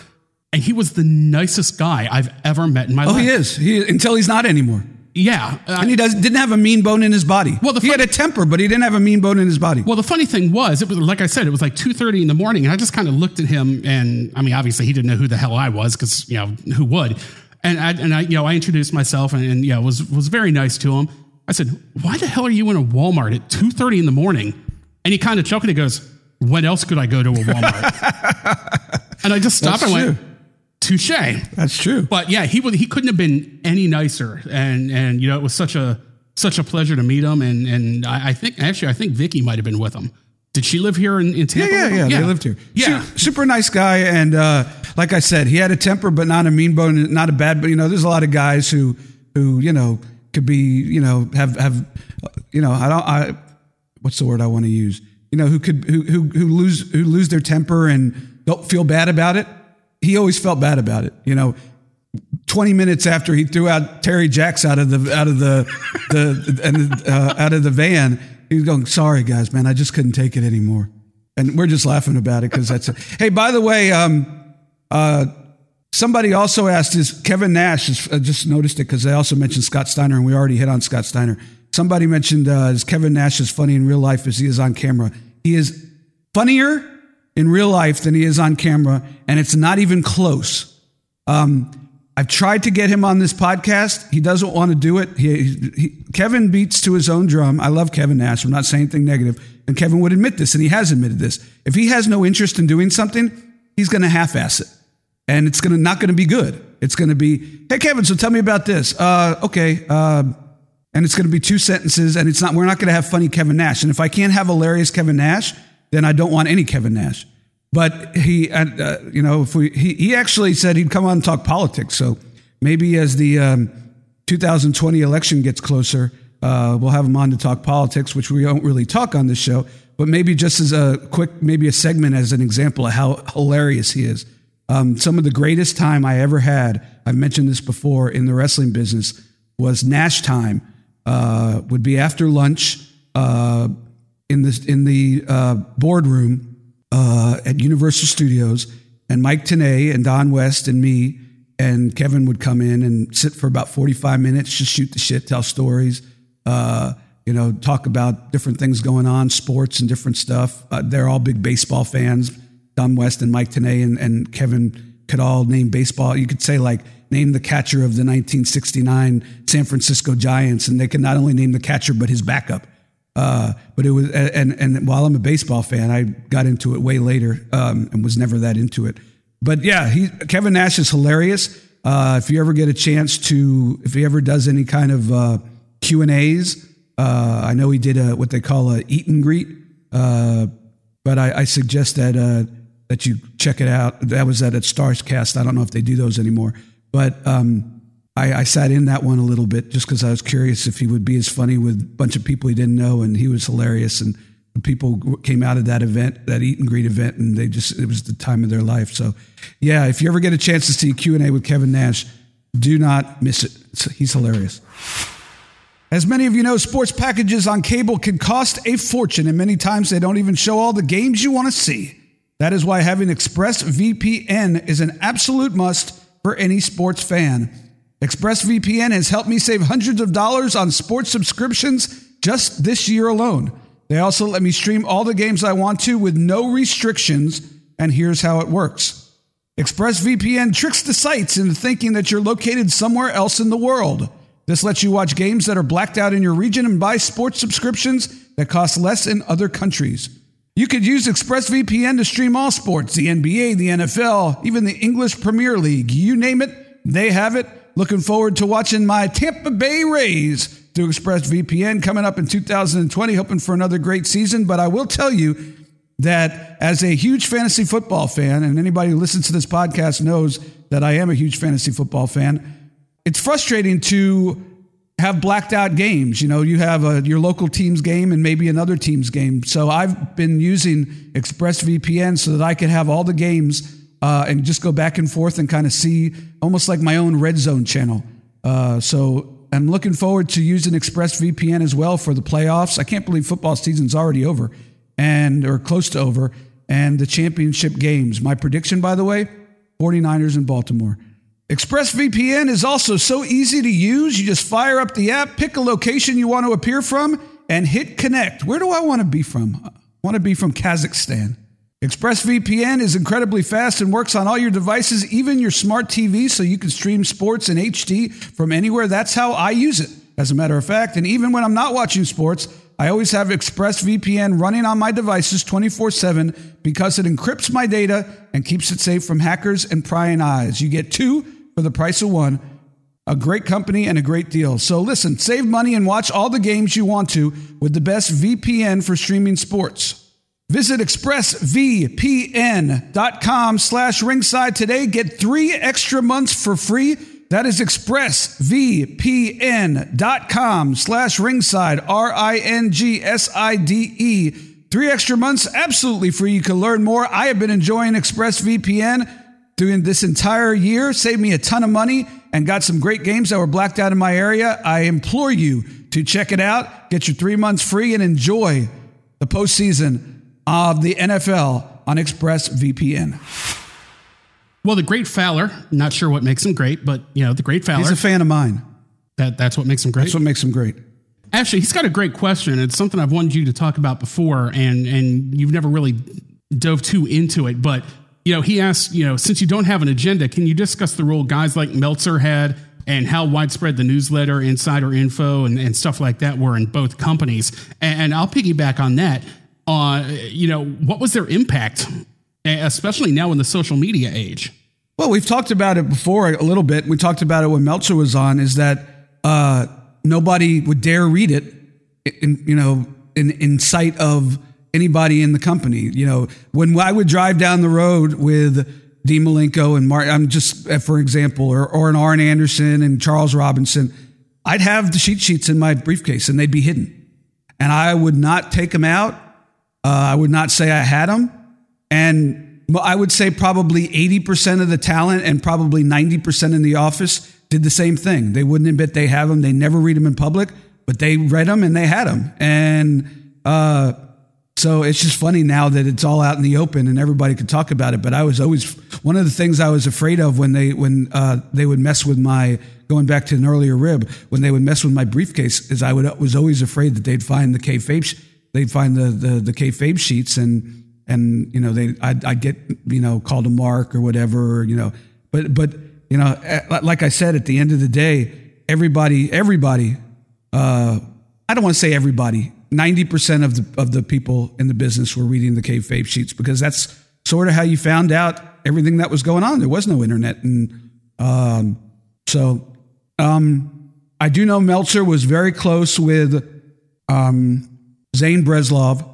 Speaker 4: and he was the nicest guy I've ever met in my
Speaker 3: Oh,
Speaker 4: life.
Speaker 3: Oh, he is. He until he's not anymore.
Speaker 4: Yeah, uh,
Speaker 3: And he does didn't have a mean bone in his body.
Speaker 4: Well, the
Speaker 3: he had a temper, but he didn't have a mean bone in his body.
Speaker 4: Well, the funny thing was, it was like I said, it was like two thirty in the morning, and I just kind of looked at him, and I mean, obviously, he didn't know who the hell I was because you know who would, and I and I you know I introduced myself and, and yeah was was very nice to him. I said, "Why the hell are you in a Walmart at two thirty in the morning?" And he kind of chuckled. He goes, "When else could I go to a Walmart?" and I just stopped
Speaker 3: That's
Speaker 4: and went,
Speaker 3: true.
Speaker 4: "Touche."
Speaker 3: That's true.
Speaker 4: But yeah, he would he couldn't have been any nicer, and and you know it was such a such a pleasure to meet him, and and I, I think actually I think Vicky might have been with him. Did she live here in, in Tampa?
Speaker 3: yeah,
Speaker 4: with
Speaker 3: yeah,
Speaker 4: him?
Speaker 3: They lived here.
Speaker 4: Yeah,
Speaker 3: Su- super nice guy, and uh, like I said, he had a temper, but not a mean bone, not a bad. But you know, there's a lot of guys who who you know could be you know have have you know I don't I what's the word I want to use you know who could who who who lose who lose their temper and don't feel bad about it. He always felt bad about it. You know, 20 minutes after he threw out Terry Jacks out of the out of the the and uh, out of the van, he was going, "Sorry guys, man, I just couldn't take it anymore." And we're just laughing about it because that's it. Hey, by the way, um, uh, somebody also asked, "Is Kevin Nash?" Is, I just noticed it because they also mentioned Scott Steiner, and we already hit on Scott Steiner. Somebody mentioned, uh, "Is Kevin Nash as funny in real life as he is on camera?" He is funnier in real life than he is on camera, and it's not even close. Um, I've tried to get him on this podcast. He doesn't want to do it. He, he, Kevin beats to his own drum. I love Kevin Nash. I'm not saying anything negative. And Kevin would admit this, and he has admitted this. If he has no interest in doing something, he's going to half-ass it, and it's going to not going to be good. It's going to be, hey Kevin, so tell me about this. Uh, okay, uh, and it's going to be two sentences, and it's not. We're not going to have funny Kevin Nash. And if I can't have hilarious Kevin Nash, then I don't want any Kevin Nash. But he, uh, you know, if we, he, he actually said he'd come on and talk politics. So maybe as the um, 2020 election gets closer, uh, we'll have him on to talk politics, which we don't really talk on this show. But maybe just as a quick, maybe a segment as an example of how hilarious he is. Um, some of the greatest time I ever had, I've mentioned this before in the wrestling business, was Nash time. Uh, would be after lunch uh, in the in the uh, boardroom uh, at Universal Studios, and Mike Tenay and Don West and me and Kevin would come in and sit for about forty five minutes, just shoot the shit, tell stories, uh, you know, talk about different things going on, sports and different stuff. Uh, they're all big baseball fans. Don West and Mike Tenay and, and Kevin could all name baseball. You could say like name the catcher of the 1969 San Francisco Giants, and they could not only name the catcher but his backup. Uh, but it was, and and while I'm a baseball fan, I got into it way later um, and was never that into it. But yeah, he Kevin Nash is hilarious. Uh, if you ever get a chance to, if he ever does any kind of uh, Q and A's, uh, I know he did a what they call a eat and greet. Uh, but I, I suggest that uh, that you check it out. That was at a Starrcast. I don't know if they do those anymore, but um, I, I sat in that one a little bit just because I was curious if he would be as funny with a bunch of people he didn't know, and he was hilarious. And people came out of that event, that eat and greet event, and they just it was the time of their life. So, yeah, if you ever get a chance to see Q and A with Kevin Nash, do not miss it. It's, he's hilarious. As many of you know, sports packages on cable can cost a fortune, and many times they don't even show all the games you want to see. That is why having ExpressVPN is an absolute must for any sports fan. ExpressVPN has helped me save hundreds of dollars on sports subscriptions just this year alone. They also let me stream all the games I want to with no restrictions, and here's how it works. ExpressVPN tricks the sites into thinking that you're located somewhere else in the world. This lets you watch games that are blacked out in your region and buy sports subscriptions that cost less in other countries. You could use ExpressVPN to stream all sports the NBA, the NFL, even the English Premier League. You name it, they have it. Looking forward to watching my Tampa Bay Rays through ExpressVPN coming up in 2020, hoping for another great season. But I will tell you that as a huge fantasy football fan, and anybody who listens to this podcast knows that I am a huge fantasy football fan, it's frustrating to have blacked out games. You know, you have a, your local team's game and maybe another team's game. So I've been using ExpressVPN so that I could have all the games uh, and just go back and forth and kind of see almost like my own red zone channel. Uh, so I'm looking forward to using ExpressVPN as well for the playoffs. I can't believe football season's already over and or close to over and the championship games. My prediction, by the way, 49ers in Baltimore. ExpressVPN is also so easy to use. You just fire up the app, pick a location you want to appear from, and hit connect. Where do I want to be from? I want to be from Kazakhstan. ExpressVPN is incredibly fast and works on all your devices, even your smart TV, so you can stream sports in HD from anywhere. That's how I use it, as a matter of fact. And even when I'm not watching sports, I always have ExpressVPN running on my devices 24 7 because it encrypts my data and keeps it safe from hackers and prying eyes. You get two for the price of one. A great company and a great deal. So listen, save money and watch all the games you want to with the best VPN for streaming sports. Visit expressvpn.com slash ringside today. Get three extra months for free. That is expressvpn.com slash ringside, R I N G S I D E. Three extra months, absolutely free. You can learn more. I have been enjoying ExpressVPN during this entire year, saved me a ton of money, and got some great games that were blacked out in my area. I implore you to check it out, get your three months free, and enjoy the postseason of the NFL on ExpressVPN.
Speaker 4: Well, the great Fowler, not sure what makes him great, but you know, the great Fowler.
Speaker 3: He's a fan of mine.
Speaker 4: That that's what makes him great.
Speaker 3: That's what makes him great.
Speaker 4: Actually, he's got a great question. It's something I've wanted you to talk about before, and and you've never really dove too into it. But you know, he asked, you know, since you don't have an agenda, can you discuss the role guys like Meltzer had and how widespread the newsletter, insider info, and, and stuff like that were in both companies? And, and I'll piggyback on that. Uh, you know, what was their impact, especially now in the social media age?
Speaker 3: Well, we've talked about it before a little bit. We talked about it when Meltzer was on. Is that uh, nobody would dare read it, in, you know, in, in sight of anybody in the company. You know, when I would drive down the road with Dean Malenko and I'm just uh, for example, or, or an Arn Anderson and Charles Robinson, I'd have the sheet sheets in my briefcase and they'd be hidden. And I would not take them out. Uh, I would not say I had them. And I would say probably 80% of the talent and probably 90% in the office did the same thing. They wouldn't admit they have them. They never read them in public, but they read them and they had them. And, uh, so it's just funny now that it's all out in the open and everybody can talk about it. But I was always one of the things I was afraid of when they when uh, they would mess with my going back to an earlier rib when they would mess with my briefcase is I would was always afraid that they'd find the kayfabe they'd find the the the kayfabe sheets and and you know they I'd, I'd get you know called a mark or whatever you know but but you know eh, like I said at the end of the day everybody everybody uh, I don't want to say everybody 90% of the, of the people in the business were reading the kayfabe sheets because that's sort of how you found out everything that was going on. There was no internet. And um, so um, I do know Meltzer was very close with um, Zane Bresloff,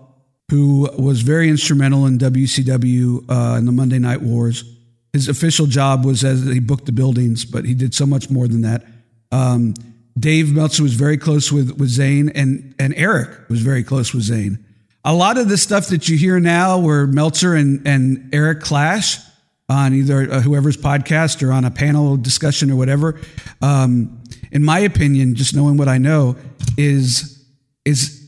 Speaker 3: who was very instrumental in WCW uh, in the Monday Night Wars. His official job was as he booked the buildings, but he did so much more than that. Um, Dave Meltzer was very close with, with Zane, and, and Eric was very close with Zane. A lot of the stuff that you hear now, where Meltzer and, and Eric clash on either uh, whoever's podcast or on a panel discussion or whatever, um, in my opinion, just knowing what I know, is is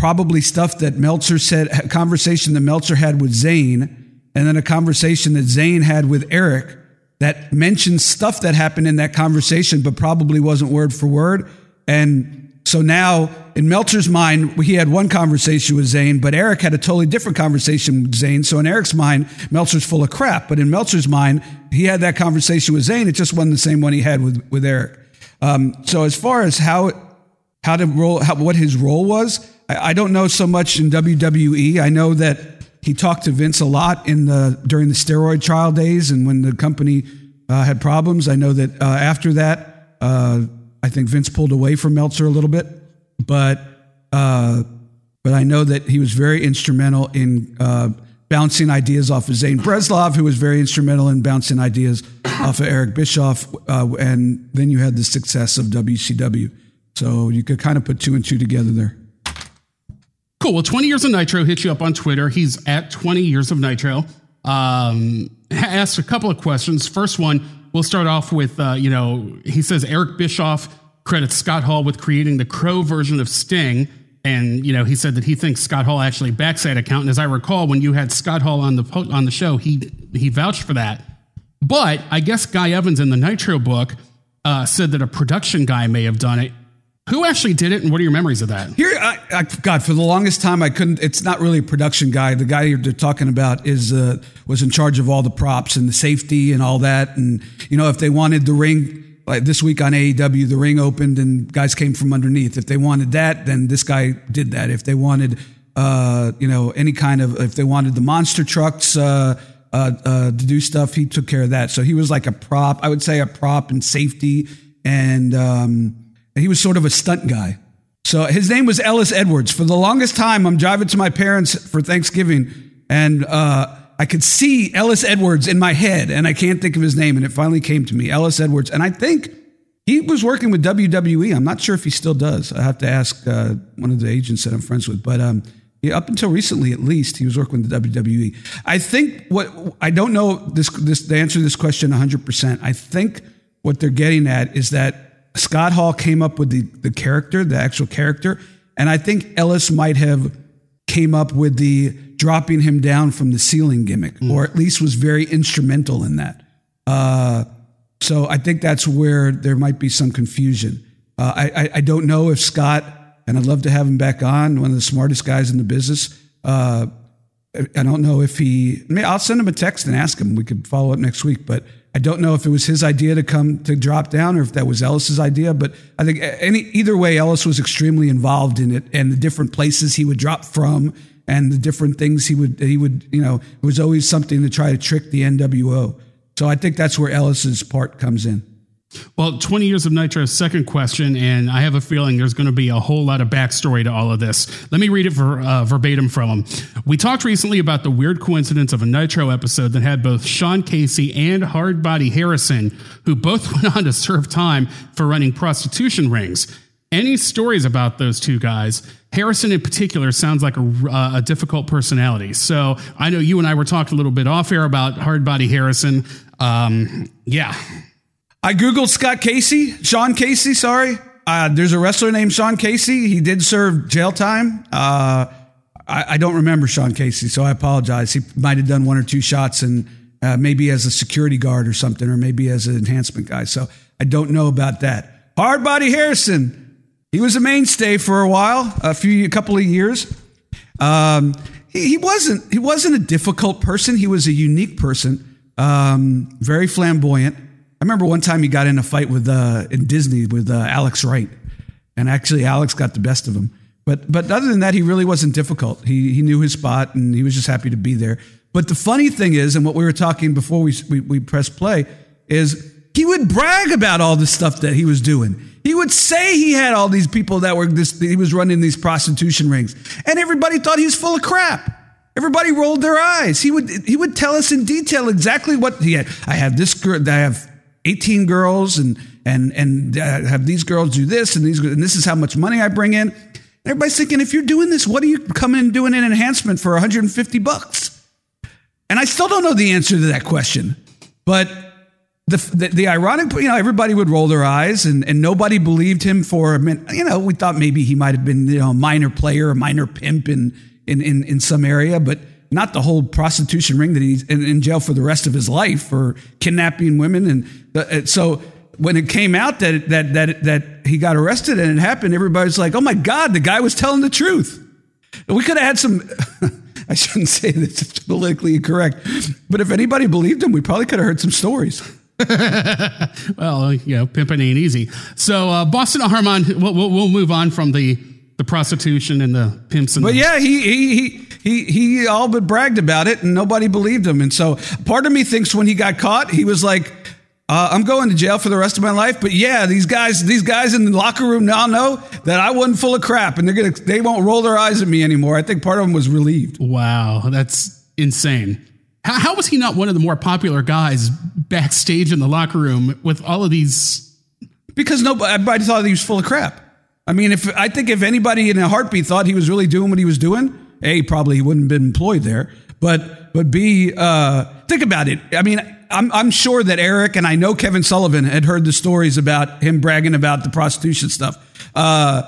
Speaker 3: probably stuff that Meltzer said, a conversation that Meltzer had with Zane, and then a conversation that Zane had with Eric that mentions stuff that happened in that conversation, but probably wasn't word for word. And so now in Meltzer's mind, he had one conversation with Zane, but Eric had a totally different conversation with Zane. So in Eric's mind, Meltzer's full of crap. But in Meltzer's mind, he had that conversation with Zane. It just wasn't the same one he had with, with Eric. Um, so as far as how, how to roll, how, what his role was, I, I don't know so much in WWE. I know that he talked to Vince a lot in the during the steroid trial days and when the company uh, had problems. I know that uh, after that, uh, I think Vince pulled away from Meltzer a little bit, but uh, but I know that he was very instrumental in uh, bouncing ideas off of Zane Bresloff, who was very instrumental in bouncing ideas off of Eric Bischoff, uh, and then you had the success of WCW. So you could kind of put two and two together there.
Speaker 4: Cool. Well, 20 years of Nitro hit you up on Twitter. He's at 20 years of Nitro. Um, asked a couple of questions. First one, we'll start off with, uh, you know, he says Eric Bischoff credits Scott Hall with creating the Crow version of Sting. And, you know, he said that he thinks Scott Hall actually backs that account. And as I recall, when you had Scott Hall on the, on the show, he, he vouched for that. But I guess Guy Evans in the Nitro book uh, said that a production guy may have done it. Who actually did it, and what are your memories of that?
Speaker 3: Here, I, I, God, for the longest time, I couldn't. It's not really a production guy. The guy you're talking about is uh, was in charge of all the props and the safety and all that. And you know, if they wanted the ring, like this week on AEW, the ring opened and guys came from underneath. If they wanted that, then this guy did that. If they wanted, uh, you know, any kind of, if they wanted the monster trucks. Uh, uh, uh, to do stuff, he took care of that. So he was like a prop. I would say a prop and safety, and um, he was sort of a stunt guy. So his name was Ellis Edwards. For the longest time, I'm driving to my parents for Thanksgiving, and uh, I could see Ellis Edwards in my head, and I can't think of his name. And it finally came to me, Ellis Edwards. And I think he was working with WWE. I'm not sure if he still does. I have to ask uh, one of the agents that I'm friends with. But um, yeah, up until recently, at least, he was working with the WWE. I think what I don't know this this the answer to this question 100. percent I think what they're getting at is that Scott Hall came up with the, the character, the actual character. And I think Ellis might have came up with the dropping him down from the ceiling gimmick, mm. or at least was very instrumental in that. Uh, so I think that's where there might be some confusion. Uh, I, I, I, don't know if Scott, and I'd love to have him back on, one of the smartest guys in the business. Uh, I don't know if he, I mean, I'll send him a text and ask him. We could follow up next week, but I don't know if it was his idea to come to drop down or if that was Ellis's idea, but I think any either way, Ellis was extremely involved in it and the different places he would drop from and the different things he would he would you know it was always something to try to trick the NWO. So I think that's where Ellis's part comes in.
Speaker 4: Well, 20 years of Nitro, second question, and I have a feeling there's going to be a whole lot of backstory to all of this. Let me read it uh, verbatim from him. We talked recently about the weird coincidence of a Nitro episode that had both Sean Casey and Hardbody Harrison, who both went on to serve time for running prostitution rings. Any stories about those two guys? Harrison, in particular, sounds like a, uh, a difficult personality. So I know you and I were talking a little bit off air about Hardbody Harrison. Um, yeah.
Speaker 3: I Googled Scott Casey, Sean Casey, sorry. Uh, there's a wrestler named Sean Casey. He did serve jail time. Uh, I, I, don't remember Sean Casey, so I apologize. He might have done one or two shots and uh, maybe as a security guard or something, or maybe as an enhancement guy. So I don't know about that. Hardbody Harrison, he was a mainstay for a while, a few, a couple of years. Um, he, wasn't, he wasn't a difficult person. He was a unique person, um, very flamboyant. I remember one time he got in a fight with uh, in Disney with uh, Alex Wright, and actually Alex got the best of him. But but other than that, he really wasn't difficult. He he knew his spot, and he was just happy to be there. But the funny thing is, and what we were talking before we we, we press play is he would brag about all the stuff that he was doing. He would say he had all these people that were this, he was running these prostitution rings, and everybody thought he was full of crap. Everybody rolled their eyes. He would he would tell us in detail exactly what he had. I have this girl. I have eighteen girls, and and and uh, have these girls do this, and these and this is how much money I bring in. Everybody's thinking, if you're doing this, what are you coming and doing an enhancement for 150 bucks? And I still don't know the answer to that question, but the, the, the, ironic, you know, everybody would roll their eyes and, and nobody believed him for a minute. You know, we thought maybe he might have been, you know, a minor player, a minor pimp in, in, in, in some area, but not the whole prostitution ring that he's in, in jail for the rest of his life for kidnapping women. And the, so when it came out that, that, that, that he got arrested and it happened, everybody's like, oh my God, the guy was telling the truth. We could have had some. I shouldn't say this; it's politically incorrect. But if anybody believed him, we probably could have heard some stories.
Speaker 4: well, you know, pimping ain't easy. So uh, Boston Armand, we'll, we'll, we'll, move on from the the prostitution and the pimps. And
Speaker 3: but
Speaker 4: the-
Speaker 3: yeah, he he he he he all but bragged about it, and nobody believed him. And so part of me thinks when he got caught, he was like. Uh, I'm going to jail for the rest of my life, but yeah, these guys, these guys in the locker room now know that I wasn't full of crap, and they're gonna, they won't roll their eyes at me anymore. I think part of them was relieved.
Speaker 4: Wow, that's insane. How, how was he not one of the more popular guys backstage in the locker room with all of these?
Speaker 3: Because nobody, everybody thought he was full of crap. I mean, if I think if anybody in a heartbeat thought he was really doing what he was doing, a probably he wouldn't have been employed there. But but b uh, think about it. I mean, I'm I'm sure that Eric and I know Kevin Sullivan had heard the stories about him bragging about the prostitution stuff, uh,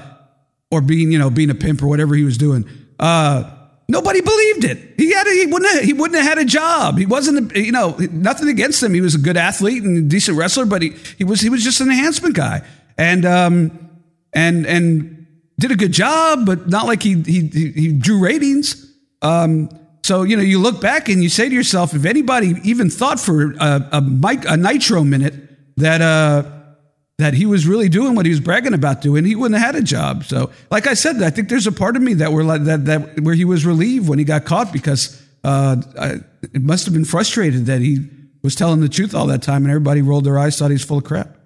Speaker 3: or being you know being a pimp or whatever he was doing. Uh, nobody believed it. He had a, he wouldn't have, he wouldn't have had a job. He wasn't you know nothing against him. He was a good athlete and decent wrestler, but he he was he was just an enhancement guy and um and and did a good job, but not like he he he, drew ratings. Um, so you know, you look back and you say to yourself, if anybody even thought for a, a, mic, a nitro minute that uh, that he was really doing what he was bragging about doing, he wouldn't have had a job. So, like I said, I think there's a part of me that were like that that where he was relieved when he got caught because uh, I, it must have been frustrated that he was telling the truth all that time, and everybody rolled their eyes, thought he was full of crap.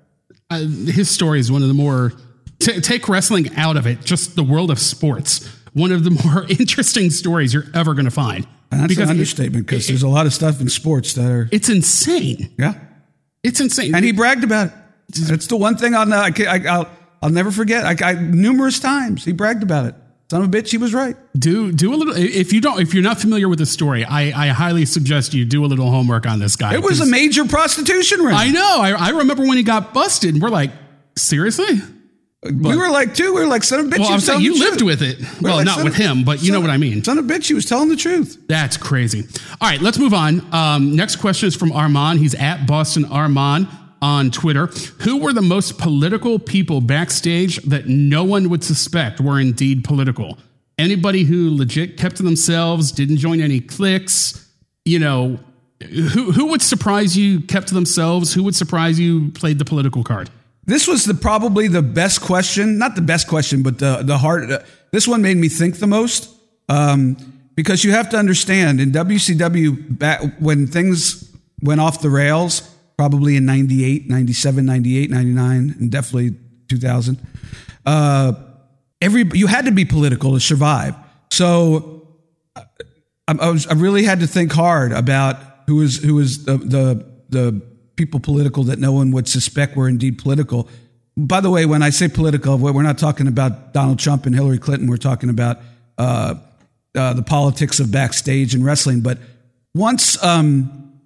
Speaker 4: Uh, his story is one of the more t- take wrestling out of it, just the world of sports one of the more interesting stories you're ever going to find.
Speaker 3: And that's an understatement because there's a lot of stuff in sports that are.
Speaker 4: It's insane.
Speaker 3: Yeah.
Speaker 4: It's insane.
Speaker 3: And he bragged about it. It's the one thing I'll, I, will I'll never forget. I, I, numerous times he bragged about it. Son of a bitch, he was right.
Speaker 4: Do do a little. If you don't, if you're not familiar with the story, I, I highly suggest you do a little homework on this guy.
Speaker 3: It was a major prostitution ring.
Speaker 4: I know. I, I remember when he got busted. and We're like, seriously?
Speaker 3: But, we were like, too. We were like, son of a bitch.
Speaker 4: Well, I'm saying you lived with it. We well, like, not with him, but you know what I mean.
Speaker 3: Son of a bitch, he was telling the truth.
Speaker 4: That's crazy. All right, let's move on. Um, next question is from Armand. He's at Boston Armand on Twitter. Who were the most political people backstage that no one would suspect were indeed political? Anybody who legit kept to themselves, didn't join any cliques, you know, who, who would surprise you kept to themselves? Who would surprise you played the political card?
Speaker 3: This was the probably the best question, not the best question, but the the hard. Uh, this one made me think the most um, because you have to understand in WCW back when things went off the rails, probably in 98, 97, 98, 99, and definitely 2000. Uh, every you had to be political to survive. So I, I was I really had to think hard about who was who was the the the people political that no one would suspect were indeed political. By the way, when I say political, we're not talking about Donald Trump and Hillary Clinton. We're talking about uh, uh, the politics of backstage and wrestling. But once, um,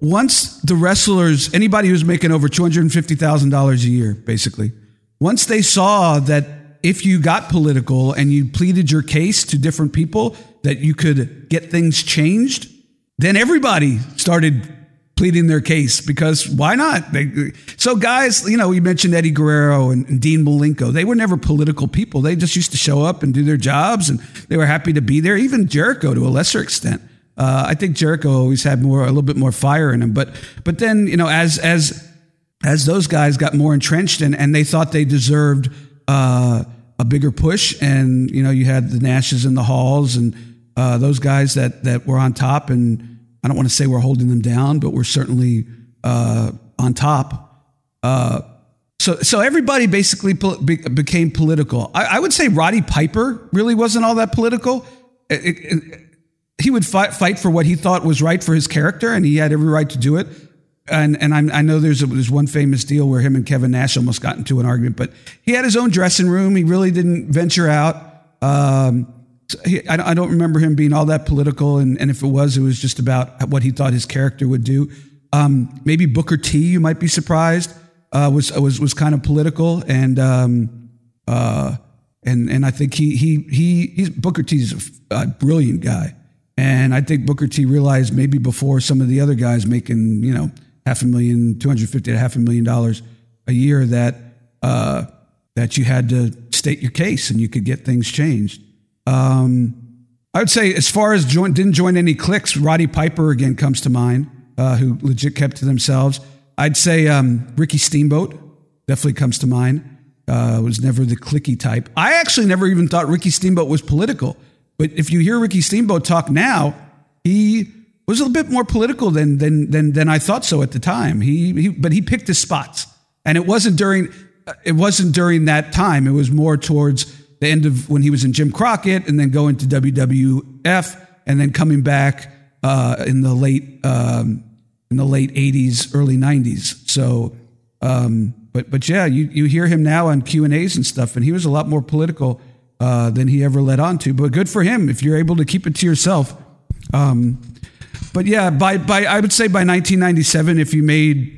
Speaker 3: once the wrestlers, anybody who's making over two hundred and fifty thousand dollars a year, basically, once they saw that if you got political and you pleaded your case to different people, that you could get things changed, then everybody started pleading their case because why not? They, so, guys, you know, you mentioned Eddie Guerrero and, and, Dean Malenko. They were never political people. They just used to show up and do their jobs, and they were happy to be there. Even Jericho, to a lesser extent. Uh, I think Jericho always had more, a little bit more fire in him. But, but then, you know, as as as those guys got more entrenched and, and they thought they deserved uh, a bigger push, and you know, you had the Nashes in the Halls and uh, those guys that that were on top and I don't want to say we're holding them down, but we're certainly uh, on top. Uh, so, so everybody basically pol- be- became political. I, I, would say Roddy Piper really wasn't all that political. It, it, it, he would fight, fight for what he thought was right for his character, and he had every right to do it. And and I, I know there's a, there's one famous deal where him and Kevin Nash almost got into an argument, but he had his own dressing room. He really didn't venture out. Um, he, I, I, don't remember him being all that political, and, and if it was, it was just about what he thought his character would do. Um, maybe Booker T, you might be surprised, uh, was was was kind of political, and um, uh, and and I think he he he he's Booker T's a, a brilliant guy, and I think Booker T realized maybe before some of the other guys making you know half a million, two hundred fifty to half a million dollars a year that uh, that you had to state your case and you could get things changed. Um, I would say, as far as join, didn't join any cliques, Roddy Piper again comes to mind, uh, who legit kept to themselves. I'd say um, Ricky Steamboat definitely comes to mind. Uh, was never the clicky type. I actually never even thought Ricky Steamboat was political. But if you hear Ricky Steamboat talk now, he was a little bit more political than than than, than I thought so at the time. He, he but he picked his spots, and it wasn't during it wasn't during that time. It was more towards the end of when he was in Jim Crockett and then going to WWF and then coming back uh, in the late um, in the late 80s, early 90s. So, um, but but yeah, you you hear him now on Q and A's and stuff, and he was a lot more political uh, than he ever led on to. But good for him if you're able to keep it to yourself. Um, but yeah, by by I would say by 1997, if you made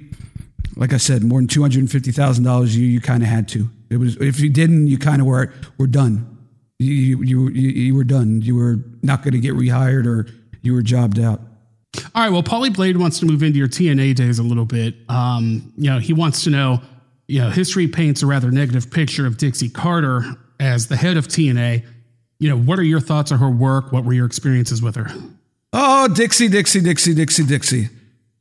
Speaker 3: like I said, more than two hundred and fifty thousand dollars a year, you kind of had to. It was if you didn't, you kind of were were done. You, you you you were done. You were not going to get rehired, or you were jobbed out.
Speaker 4: All right. Well, Paulie Blade wants to move into your TNA days a little bit. Um, you know, he wants to know. You know, history paints a rather negative picture of Dixie Carter as the head of TNA. You know, what are your thoughts on her work? What were your experiences with her?
Speaker 3: Oh, Dixie, Dixie, Dixie, Dixie, Dixie.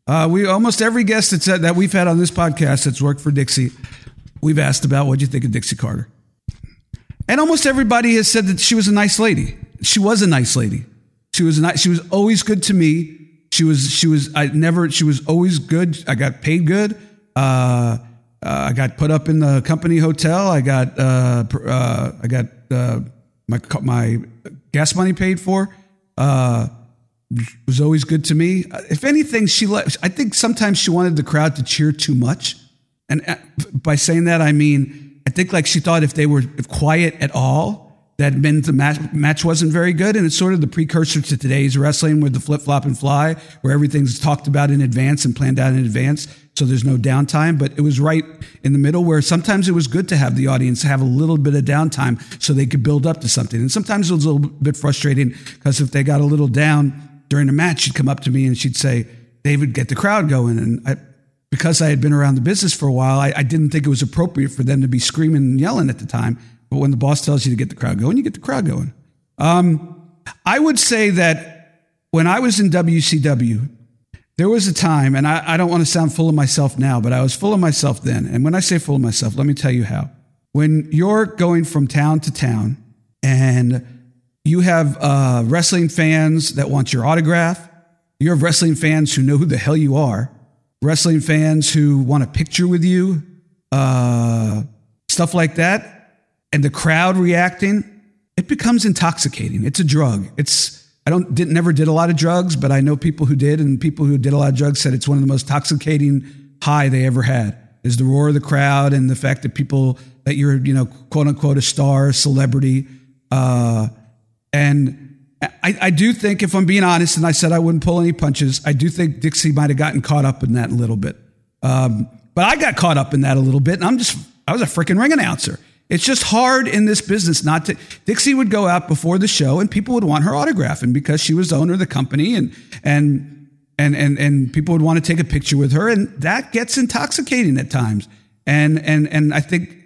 Speaker 3: Uh, we almost every guest that said that we've had on this podcast that's worked for Dixie, we've asked about what do you think of Dixie Carter, and almost everybody has said that she was a nice lady. She was a nice lady. She was nice. She was always good to me. She was. She was. I never. She was always good. I got paid good. Uh, uh, I got put up in the company hotel. I got. Uh, uh I got uh, my my gas money paid for. Uh, was always good to me. If anything, she I think sometimes she wanted the crowd to cheer too much. And uh, by saying that, I mean, I think like she thought if they were quiet at all, that meant the match, match wasn't very good. And it's sort of the precursor to today's wrestling with the flip flop and fly, where everything's talked about in advance and planned out in advance. So there's no downtime, but it was right in the middle where sometimes it was good to have the audience have a little bit of downtime so they could build up to something. And sometimes it was a little bit frustrating because if they got a little down, during a match, she'd come up to me and she'd say, David, get the crowd going. And I, because I had been around the business for a while, I, I, didn't think it was appropriate for them to be screaming and yelling at the time. But when the boss tells you to get the crowd going, you get the crowd going. Um, I would say that when I was in WCW, there was a time, and I, I don't want to sound full of myself now, but I was full of myself then. And when I say full of myself, let me tell you how. When you're going from town to town and you have uh, wrestling fans that want your autograph. You have wrestling fans who know who the hell you are. Wrestling fans who want a picture with you. Uh, stuff like that. And the crowd reacting. It becomes intoxicating. It's a drug. It's I don't did never did a lot of drugs, but I know people who did, and people who did a lot of drugs said it's one of the most intoxicating high they ever had. Is the roar of the crowd and the fact that people that you're you know quote unquote a star, celebrity. Uh, and I, I, do think, if I'm being honest, and I said I wouldn't pull any punches, I do think Dixie might have gotten caught up in that a little bit. Um, but I got caught up in that a little bit, and I'm just, I was a freaking ring announcer. It's just hard in this business not to. Dixie would go out before the show, and people would want her autograph, and because she was the owner of the company, and and and and and people would want to take a picture with her, and that gets intoxicating at times. And and and I think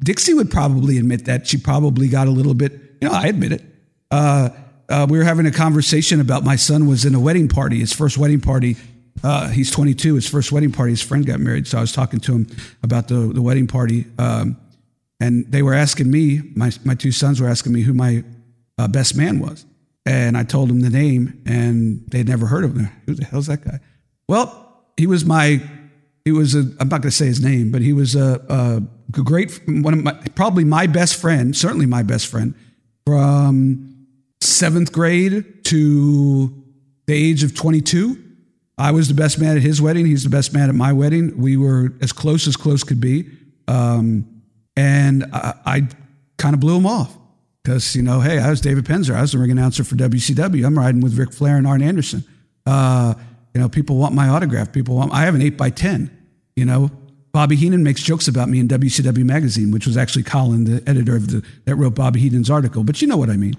Speaker 3: Dixie would probably admit that she probably got a little bit. You know, I admit it uh, uh, we were having a conversation about my son was in a wedding party, his first wedding party. Uh, he's 22, his first wedding party. His friend got married, so I was talking to him about the, the wedding party. Um, and they were asking me, my, my two sons were asking me who my uh, best man was. And I told them the name, and they'd never heard of him. Who the hell's that guy? Well, he was my he was a I'm not going to say his name, but he was a, a great one of my probably my best friend, certainly my best friend from seventh grade to the age of 22. I was the best man at his wedding. He's the best man at my wedding. We were as close as close could be. Um, and I, I kind of blew him off because, you know, hey, I was David Penzer. I was the ring announcer for WCW. I'm riding with Ric Flair and Arn Anderson. Uh, you know, people want my autograph. People want, I have an 8 by 10 you know, Bobby Heenan makes jokes about me in WCW magazine, which was actually Colin, the editor of the that wrote Bobby Heenan's article. But you know what I mean.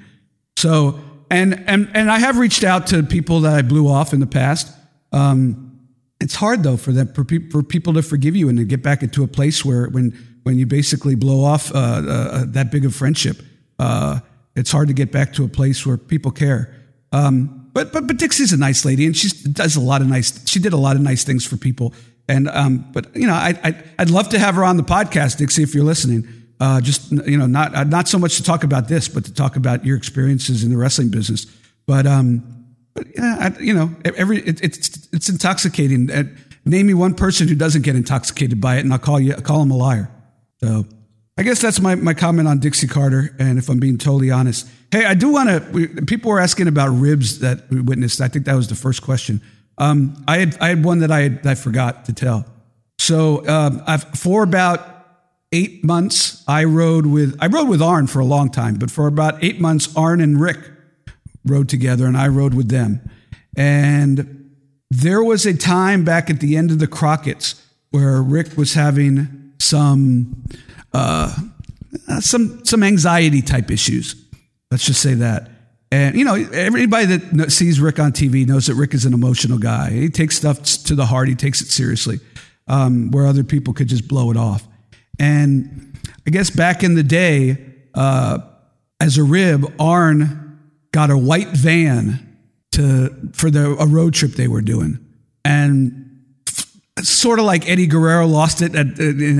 Speaker 3: So, and and and I have reached out to people that I blew off in the past. Um, it's hard though for them for, pe- for people to forgive you and to get back into a place where when when you basically blow off uh, uh, that big of friendship, uh, it's hard to get back to a place where people care. Um, but but but Dixie's a nice lady, and she does a lot of nice. She did a lot of nice things for people. And um, but you know, I, I would love to have her on the podcast, Dixie, if you're listening. Uh, just you know, not uh, not so much to talk about this, but to talk about your experiences in the wrestling business. But um, but yeah, I, you know, every it, it's it's intoxicating. Uh, name me one person who doesn't get intoxicated by it, and I'll call you I'll call him a liar. So I guess that's my, my comment on Dixie Carter. And if I'm being totally honest, hey, I do want to. People were asking about ribs that we witnessed. I think that was the first question. Um, I had I had one that I had, I forgot to tell. So um, I've, for about eight months, I rode with I rode with Arn for a long time, but for about eight months, Arn and Ric rode together, and I rode with them. And there was a time back at the end of the Crockett's where Ric was having some uh, some some anxiety type issues. Let's just say that. And, you know, everybody that sees Ric on TV knows that Ric is an emotional guy. He takes stuff to the heart, he takes it seriously, um, where other people could just blow it off. And I guess back in the day, uh, as a rib, Arn got a white van to for the a road trip they were doing, and sort of like Eddie Guerrero lost it at,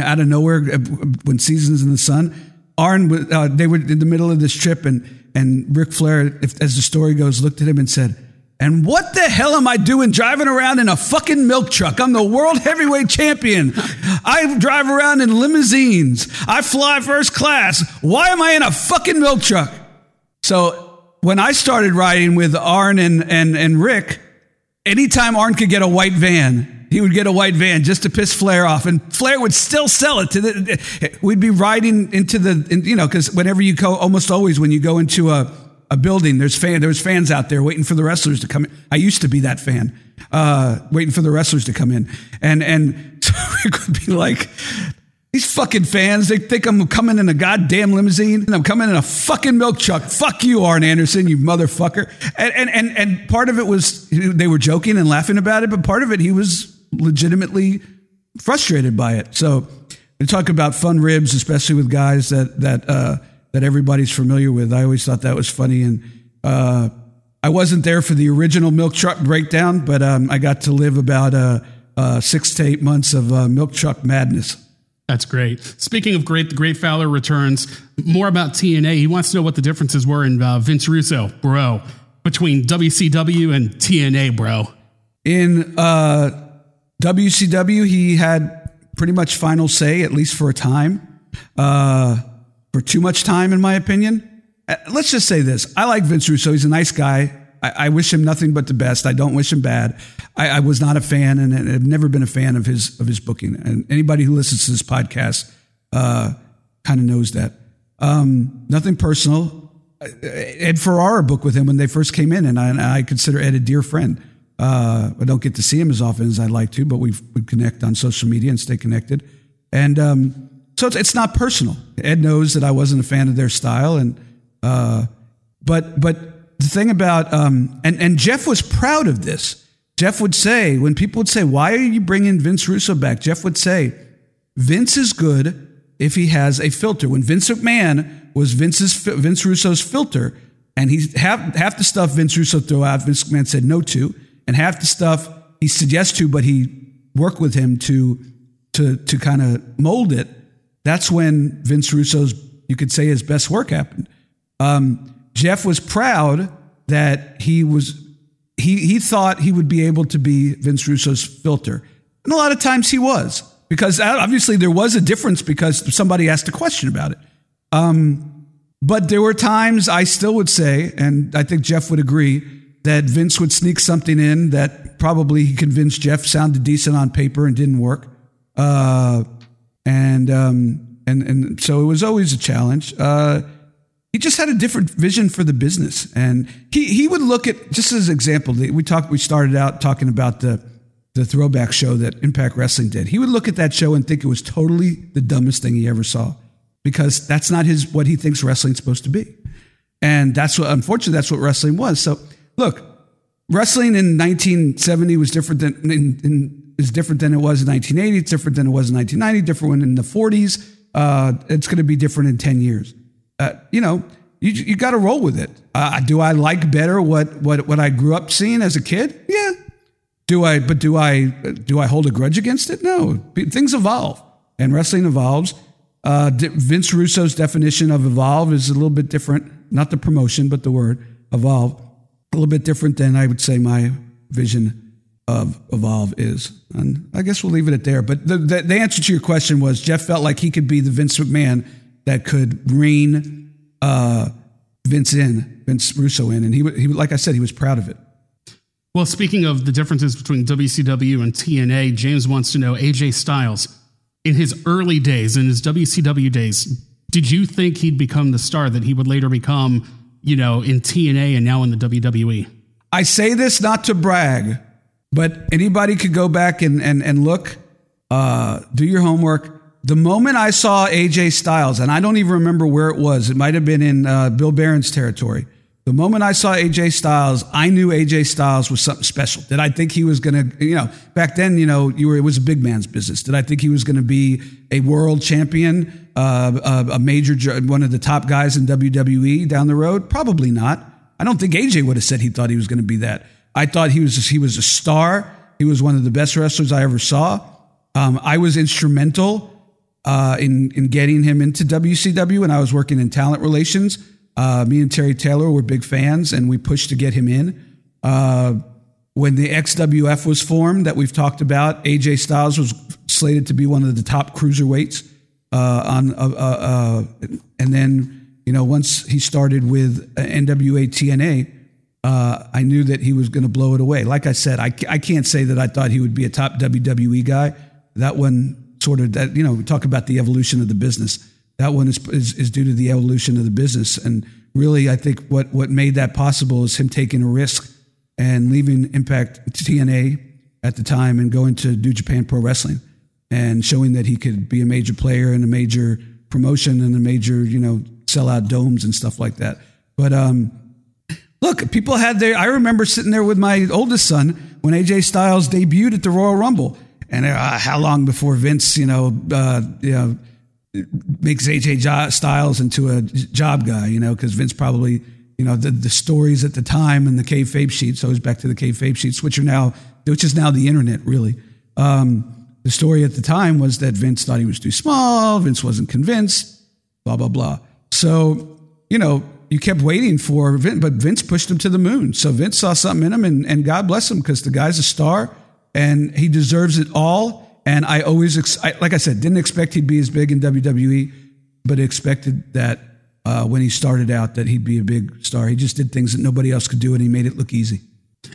Speaker 3: out of nowhere uh, when Seasons in the Sun. Arn, uh, they were in the middle of this trip, and and Ric Flair, if, as the story goes, looked at him and said, and what the hell am I doing driving around in a fucking milk truck? I'm the world heavyweight champion. I drive around in limousines. I fly first class. Why am I in a fucking milk truck? So when I started riding with Arn and, and, and Ric, anytime Arn could get a white van, he would get a white van just to piss Flair off, and Flair would still sell it to the. We'd be riding into the, you know, because whenever you go, almost always when you go into a a building, there's fan, there's fans out there waiting for the wrestlers to come in. I used to be that fan, uh, waiting for the wrestlers to come in, and and so Ric would be like, these fucking fans, they think I'm coming in a goddamn limousine and I'm coming in a fucking milk truck. Fuck you, Arn Anderson, you motherfucker. And, and, and, and part of it was they were joking and laughing about it, but part of it he was legitimately frustrated by it. So we talk about fun ribs, especially with guys that that uh, that everybody's familiar with. I always thought that was funny, and uh, I wasn't there for the original milk truck breakdown, but um, I got to live about uh, uh six to eight months of uh, milk truck madness.
Speaker 4: That's great. Speaking of great, the Great Fowler returns. More about TNA. He wants to know what the differences were in uh, Vince Russo, bro, between WCW and TNA, bro.
Speaker 3: In uh, WCW, he had pretty much final say, at least for a time, uh, for too much time, in my opinion. Uh, let's just say this I like Vince Russo. He's a nice guy. I, I wish him nothing but the best. I don't wish him bad. I, I was not a fan and, have never been a fan of his of his booking. And anybody who listens to this podcast uh, kind of knows that. Um, nothing personal. Uh, Ed Ferrara booked with him when they first came in, and I, I consider Ed a dear friend. Uh, I don't get to see him as often as I'd like to, but we we connect on social media and stay connected. And um, so it's, it's, not personal. Ed knows that I wasn't a fan of their style, and uh, but but the thing about um, and and Jeff was proud of this. Jeff would say when people would say, "Why are you bringing Vince Russo back?" Jeff would say, "Vince is good if he has a filter." When Vince McMahon was Vince's Vince Russo's filter, and he half half the stuff Vince Russo threw out, Vince McMahon said no to and half the stuff he said yes to, but he worked with him to to to kind of mold it. That's when Vince Russo's you could say his best work happened. Um, Jeff was proud that he was he he thought he would be able to be Vince Russo's filter. And a lot of times he was, because obviously there was a difference because somebody asked a question about it. Um, but there were times I still would say, and I think Jeff would agree, that Vince would sneak something in that probably he convinced Jeff sounded decent on paper and didn't work. Uh, and, um, and, and so it was always a challenge. Uh, he just had a different vision for the business. And he, he would look at, just as an example, we talked, we started out talking about the, the throwback show that Impact Wrestling did. He would look at that show and think it was totally the dumbest thing he ever saw because that's not his, what he thinks wrestling's supposed to be. And that's what, unfortunately, that's what wrestling was. So look, wrestling in 1970 was different than, in, in, is different than it was in 1980. It's different than it was in 1990, different in the 40s. Uh, it's going to be different in 10 years uh, you know, you, you got to roll with it. Uh, do I like better what, what, what I grew up seeing as a kid? Yeah. Do I, but do I, do I hold a grudge against it? No. Things evolve and wrestling evolves. Uh, Vince Russo's definition of evolve is a little bit different, not the promotion, but the word evolve, a little bit different than I would say my vision of evolve is. And I guess we'll leave it at there. But the, the, the answer to your question was Jeff felt like he could be the Vince McMahon that could rein uh, Vince in, Vince Russo in, and he, he, like I said, he was proud of it.
Speaker 4: Well, speaking of the differences between WCW and TNA, James wants to know AJ Styles in his early days, in his WCW days, did you think he'd become the star that he would later become, you know, in TNA and now in the WWE?
Speaker 3: I say this not to brag, but anybody could go back and and, and look, uh, do your homework. The moment I saw AJ Styles, and I don't even remember where it was, it might have been in uh, Bill Behrens' territory. The moment I saw AJ Styles, I knew AJ Styles was something special. Did I think he was going to, you know, back then, you know, you were, it was a big man's business. Did I think he was going to be a world champion, uh, a, a major, one of the top guys in WWE down the road? Probably not. I don't think AJ would have said he thought he was going to be that. I thought he was, he was a star. He was one of the best wrestlers I ever saw. Um, I was instrumental uh, in in getting him into WCW, and I was working in talent relations. Uh, me and Terry Taylor were big fans, and we pushed to get him in. Uh, when the XWF was formed, that we've talked about, AJ Styles was slated to be one of the top cruiserweights uh, on, uh, uh, and then you know once he started with NWA TNA. I knew that he was going to blow it away. Like I said, I, I can't say that I thought he would be a top WWE guy. That one sort of that you know we talk about the evolution of the business that one is, is, is due to the evolution of the business and really i think what what made that possible is him taking a risk and leaving impact tna at the time and going to new japan pro wrestling and showing that he could be a major player in a major promotion and a major you know sell out domes and stuff like that but um look people had their i remember sitting there with my oldest son when aj styles debuted at the royal rumble and uh, how long before Vince, you know, uh, you know, makes AJ Styles into a job guy, you know, because Vince probably, you know, the, the stories at the time and the kayfabe sheets, always back to the kayfabe sheets, which are now, which is now the internet, really. Um, the story at the time was that Vince thought he was too small, Vince wasn't convinced, blah, blah, blah. So, you know, you kept waiting for Vince, but Vince pushed him to the moon. So Vince saw something in him, and, and God bless him because the guy's a star and he deserves it all. And I always, ex- I, like I said, didn't expect he'd be as big in WWE, but expected that uh, when he started out that he'd be a big star. He just did things that nobody else could do, and he made it look easy.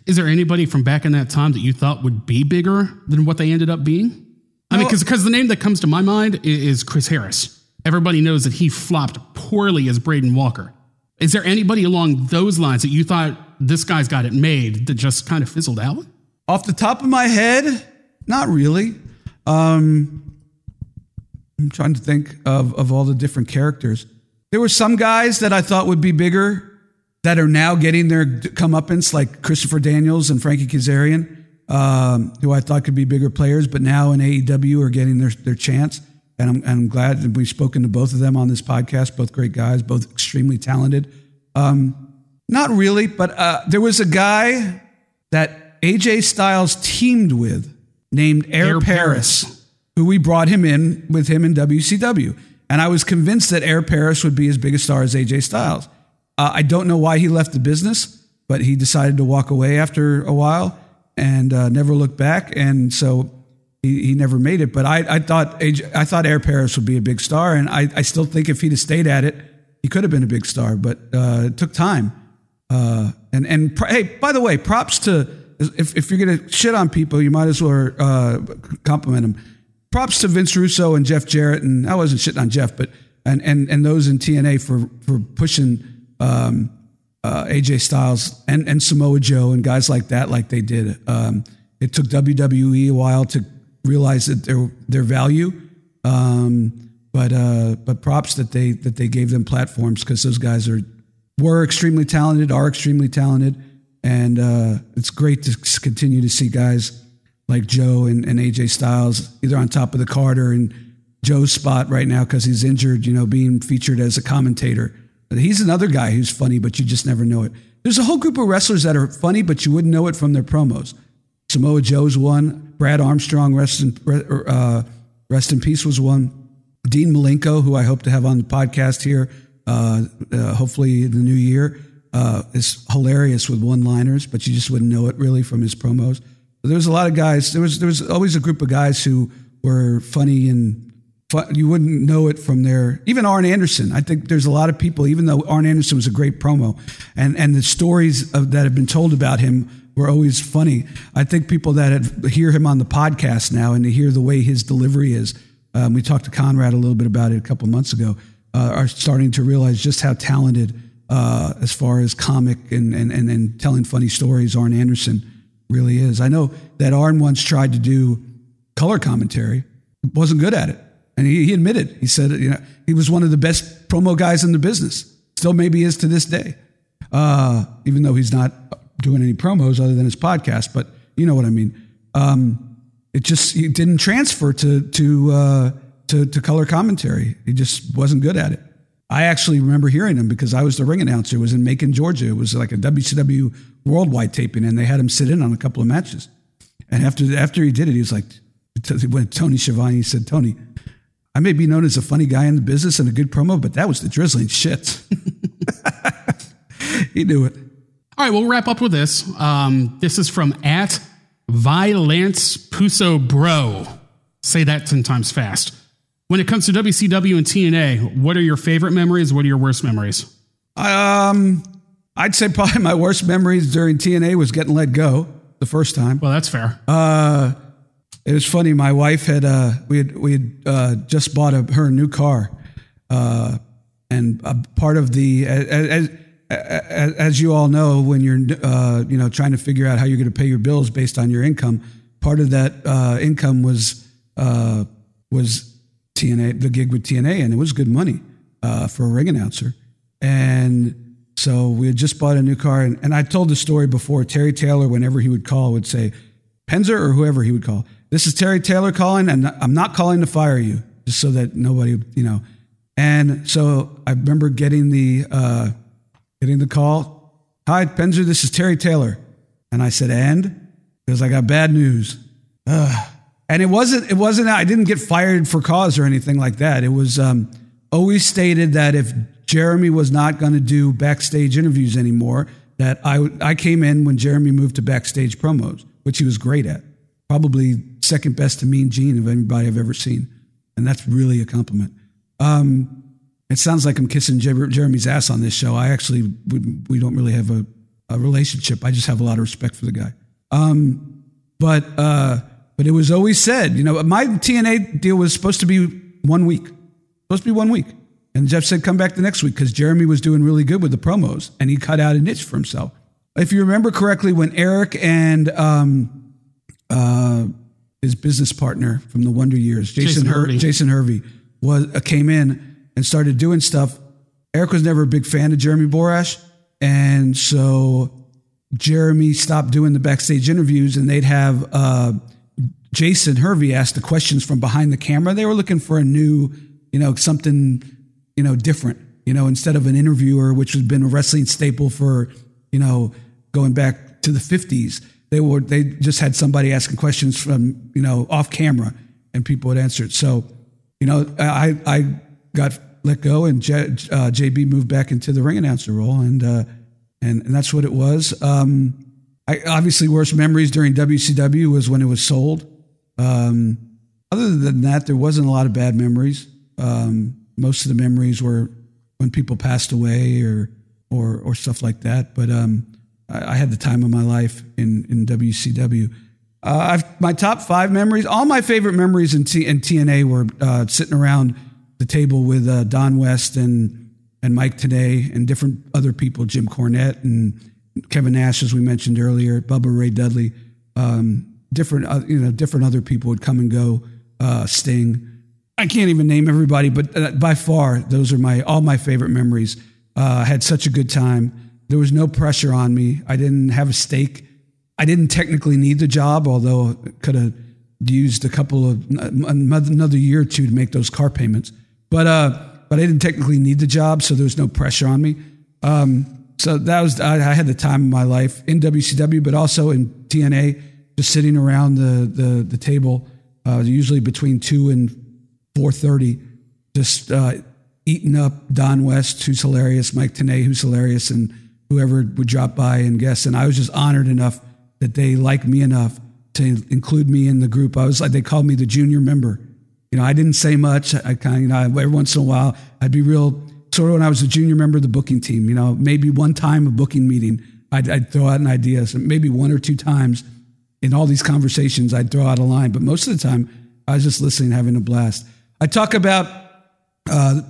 Speaker 4: Is there anybody from back in that time that you thought would be bigger than what they ended up being? I mean, because the name that comes to my mind is Chris Harris. Everybody knows that he flopped poorly as Braden Walker. Is there anybody along those lines that you thought this guy's got it made that just kind of fizzled out?
Speaker 3: Off the top of my head, not really. Um, I'm trying to think of, of all the different characters. There were some guys that I thought would be bigger that are now getting their comeuppance, like Christopher Daniels and Frankie Kazarian, um, who I thought could be bigger players, but now in AEW are getting their, their chance. And I'm, and I'm glad that we've spoken to both of them on this podcast, both great guys, both extremely talented. Um, not really, but uh, there was a guy that AJ Styles teamed with named Air, Air Paris, Paris, who we brought him in with him in WCW. And I was convinced that Air Paris would be as big a star as AJ Styles. Uh, I don't know why he left the business, but he decided to walk away after a while and uh, never looked back. And so he, he never made it. But I, I thought I thought Air Paris would be a big star, and I, I still think if he'd have stayed at it, he could have been a big star. But uh, it took time. Uh, and and hey, by the way, props to if, if you're gonna shit on people, you might as well uh, compliment them. Props to Vince Russo and Jeff Jarrett, and I wasn't shitting on Jeff, but and and and those in TNA for for pushing um, uh, AJ Styles and and Samoa Joe and guys like that, like they did. Um, it took WWE a while to realize that their their value. Um, but uh, but props that they that they gave them platforms because those guys are were extremely talented, are extremely talented, and uh, it's great to continue to see guys like Joe and, and AJ Styles either on top of the card or in Joe's spot right now because he's injured. You know, being featured as a commentator. But he's another guy who's funny, but you just never know it. There's a whole group of wrestlers that are funny, but you wouldn't know it from their promos. Samoa Joe's one. Brad Armstrong, rest in, uh, rest in peace, was one. Dean Malenko, who I hope to have on the podcast here, uh, uh, hopefully in the new year, uh, is hilarious with one-liners, but you just wouldn't know it really from his promos. But there was a lot of guys. There was there was always a group of guys who were funny and fun, you wouldn't know it from their even Arn Anderson. I think there's a lot of people, even though Arn Anderson was a great promo, and and the stories of, that have been told about him were always funny. I think people that hear him on the podcast now and to hear the way his delivery is. Um, we talked to Conrad a little bit about it a couple months ago. Uh, are starting to realize just how talented, uh, as far as comic and, and, and, and telling funny stories, Arn Anderson really is. I know that Arn once tried to do color commentary, wasn't good at it. And he, he admitted, he said, you know, he was one of the best promo guys in the business. Still maybe is to this day. Uh, even though he's not doing any promos other than his podcast, but you know what I mean. Um, it just he didn't transfer to to, uh, to to color commentary. He just wasn't good at it. I actually remember hearing him because I was the ring announcer. It was in Macon, Georgia. It was like a WCW worldwide taping, and they had him sit in on a couple of matches. And after after he did it, he was like, when Tony Schiavone said, "Tony, I may be known as a funny guy in the business and a good promo, but that was the drizzling shit." he knew it.
Speaker 4: All right, we'll wrap up with this. Um, this is from at Violence Puso Bro. Say that 10 times fast. When it comes to WCW and TNA, what are your favorite memories? What are your worst memories?
Speaker 3: Um, I'd say probably my worst memories during TNA was getting let go the first time.
Speaker 4: Well, that's fair.
Speaker 3: Uh, it was funny. My wife had uh, we had we had uh, just bought a, her a new car, uh, and a part of the as, as you all know, when you're uh, you know trying to figure out how you're going to pay your bills based on your income, part of that uh, income was uh, was TNA, the gig with TNA, and it was good money uh, for a ring announcer. And so we had just bought a new car, and, and I told the story before. Terry Taylor, whenever he would call, would say, "Penzer" or whoever he would call. This is Terry Taylor calling, and I'm not calling to fire you, just so that nobody, you know. And so I remember getting the uh, getting the call. Hi, Penzer, this is Terry Taylor. And I said, and? Because I got bad news. Ugh. And it wasn't, it wasn't, I didn't get fired for cause or anything like that. It was um, always stated that if Jeremy was not going to do backstage interviews anymore, that I, I came in when Jeremy moved to backstage promos, which he was great at. Probably second best to Mean Gene of anybody I've ever seen. And that's really a compliment. Um, it sounds like I'm kissing Jeremy's ass on this show. I actually, we, we don't really have a, a, relationship. I just have a lot of respect for the guy. Um, but, uh, but it was always said, you know, my TNA deal was supposed to be one week, supposed to be one week. And Jeff said, come back the next week because Jeremy was doing really good with the promos and he cut out a niche for himself. If you remember correctly, when Eric and um, uh, his business partner from the Wonder Years, Jason, Jason Hervey, Jason Hervey was, uh, came in and started doing stuff. Eric was never a big fan of Jeremy Borash. And so Jeremy stopped doing the backstage interviews and they'd have uh, Jason Hervey ask the questions from behind the camera. They were looking for a new, you know, something, you know, different, you know, instead of an interviewer, which has been a wrestling staple for, you know, going back to the 50s. They were, they just had somebody asking questions from, you know, off camera and people would answer it. So, you know, I, I got let go, and J, uh, JB moved back into the ring announcer role, and uh, and and that's what it was. Um, I obviously worst memories during WCW was when it was sold. Um, other than that, there wasn't a lot of bad memories. Um, most of the memories were when people passed away or or or stuff like that. But um, I, I, had the time of my life in in WCW. Uh, my top five memories, all my favorite memories in, T, in TNA were uh, sitting around the table with uh, Don West and and Mike Tenay and different other people, Jim Cornette and Kevin Nash, as we mentioned earlier, Bubba Ray Dudley, um, different uh, you know different other people would come and go. Uh, Sting, I can't even name everybody, but uh, by far those are my all my favorite memories. Uh, I had such a good time. There was no pressure on me. I didn't have a stake. I didn't technically need the job, although could have used a couple of another year or two to make those car payments. But uh, but I didn't technically need the job, so there was no pressure on me. Um, so that was I, I, had the time of my life in WCW, but also in TNA, just sitting around the the, the table, uh, usually between two and four thirty, just uh, eating up Don West, who's hilarious, Mike Tenay, who's hilarious, and whoever would drop by and guest. And I was just honored enough that they liked me enough to include me in the group. I was like they called me the junior member. You know, I didn't say much. I kind of, you know, every once in a while, I'd be real sort of when I was a junior member of the booking team. You know, maybe one time a booking meeting, I'd, I'd throw out an idea. So maybe one or two times in all these conversations, I'd throw out a line. But most of the time, I was just listening, having a blast. I talk about uh,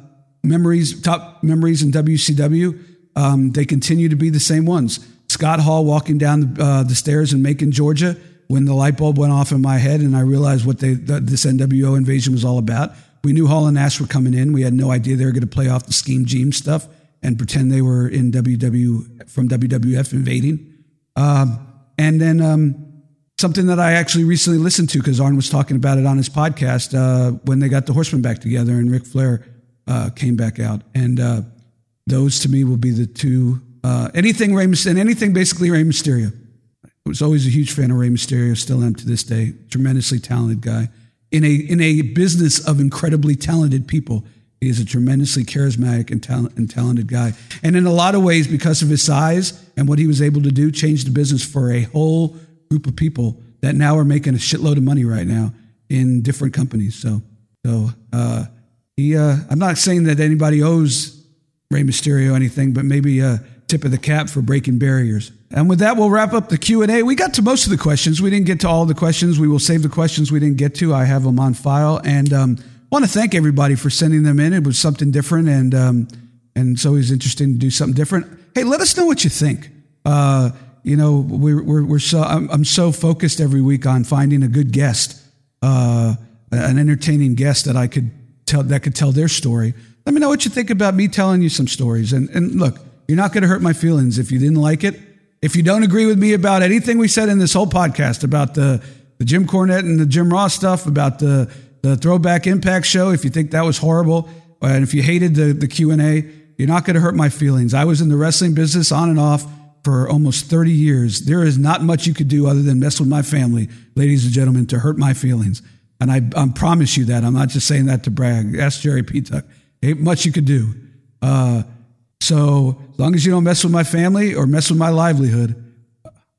Speaker 3: memories, top memories in WCW. Um, they continue to be the same ones. Scott Hall walking down the, uh, the, stairs in Macon, Georgia, when the light bulb went off in my head, and I realized what they, the, this NWO invasion was all about. We knew Hall and Nash were coming in. We had no idea they were going to play off the Scheme Gene stuff and pretend they were in WW from WWF invading. Um, and then um, something that I actually recently listened to because Arn was talking about it on his podcast uh, when they got the Horsemen back together and Ric Flair uh, came back out. And uh, those to me will be the two. Uh, anything Rey and anything basically Rey Mysterio. Was always a huge fan of Rey Mysterio, still am to this day. Tremendously talented guy in a in a business of incredibly talented people. He is a tremendously charismatic and, talent, and talented guy. And in a lot of ways, because of his size and what he was able to do, changed the business for a whole group of people that now are making a shitload of money right now in different companies. So, so uh, he, uh, I'm not saying that anybody owes Rey Mysterio anything, but maybe a tip of the cap for breaking barriers. And with that, we'll wrap up the Q and A. We got to most of the questions. We didn't get to all the questions. We will save the questions we didn't get to. I have them on file, and um, want to thank everybody for sending them in. It was something different, and um, and it's always interesting to do something different. Hey, let us know what you think. Uh, you know, we're, we're, we're so I'm, I'm, so focused every week on finding a good guest, uh, an entertaining guest that I could tell that could tell their story. Let me know what you think about me telling you some stories. And and look, you're not going to hurt my feelings if you didn't like it. If you don't agree with me about anything we said in this whole podcast about the the Jim Cornette and the Jim Ross stuff, about the the Throwback Impact show, if you think that was horrible, and if you hated the the Q and A, you're not going to hurt my feelings. I was in the wrestling business on and off for almost 30 years. There is not much you could do other than mess with my family, ladies and gentlemen, to hurt my feelings. And I, I promise you that. I'm not just saying that to brag. Ask Jerry Petuck. Ain't much you could do. Uh, so as long as you don't mess with my family or mess with my livelihood,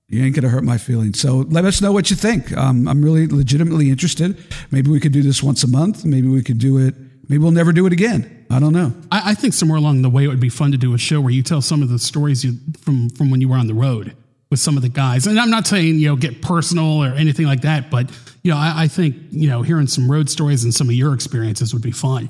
Speaker 3: you ain't gonna hurt my feelings. So let us know what you think. Um, I'm really legitimately interested. Maybe we could do this once a month. Maybe we could do it. Maybe we'll never do it again. I don't know.
Speaker 4: I, I, think somewhere along the way it would be fun to do a show where you tell some of the stories you, from from when you were on the road with some of the guys. And I'm not saying you know get personal or anything like that, but you know I, I think you know hearing some road stories and some of your experiences would be fun.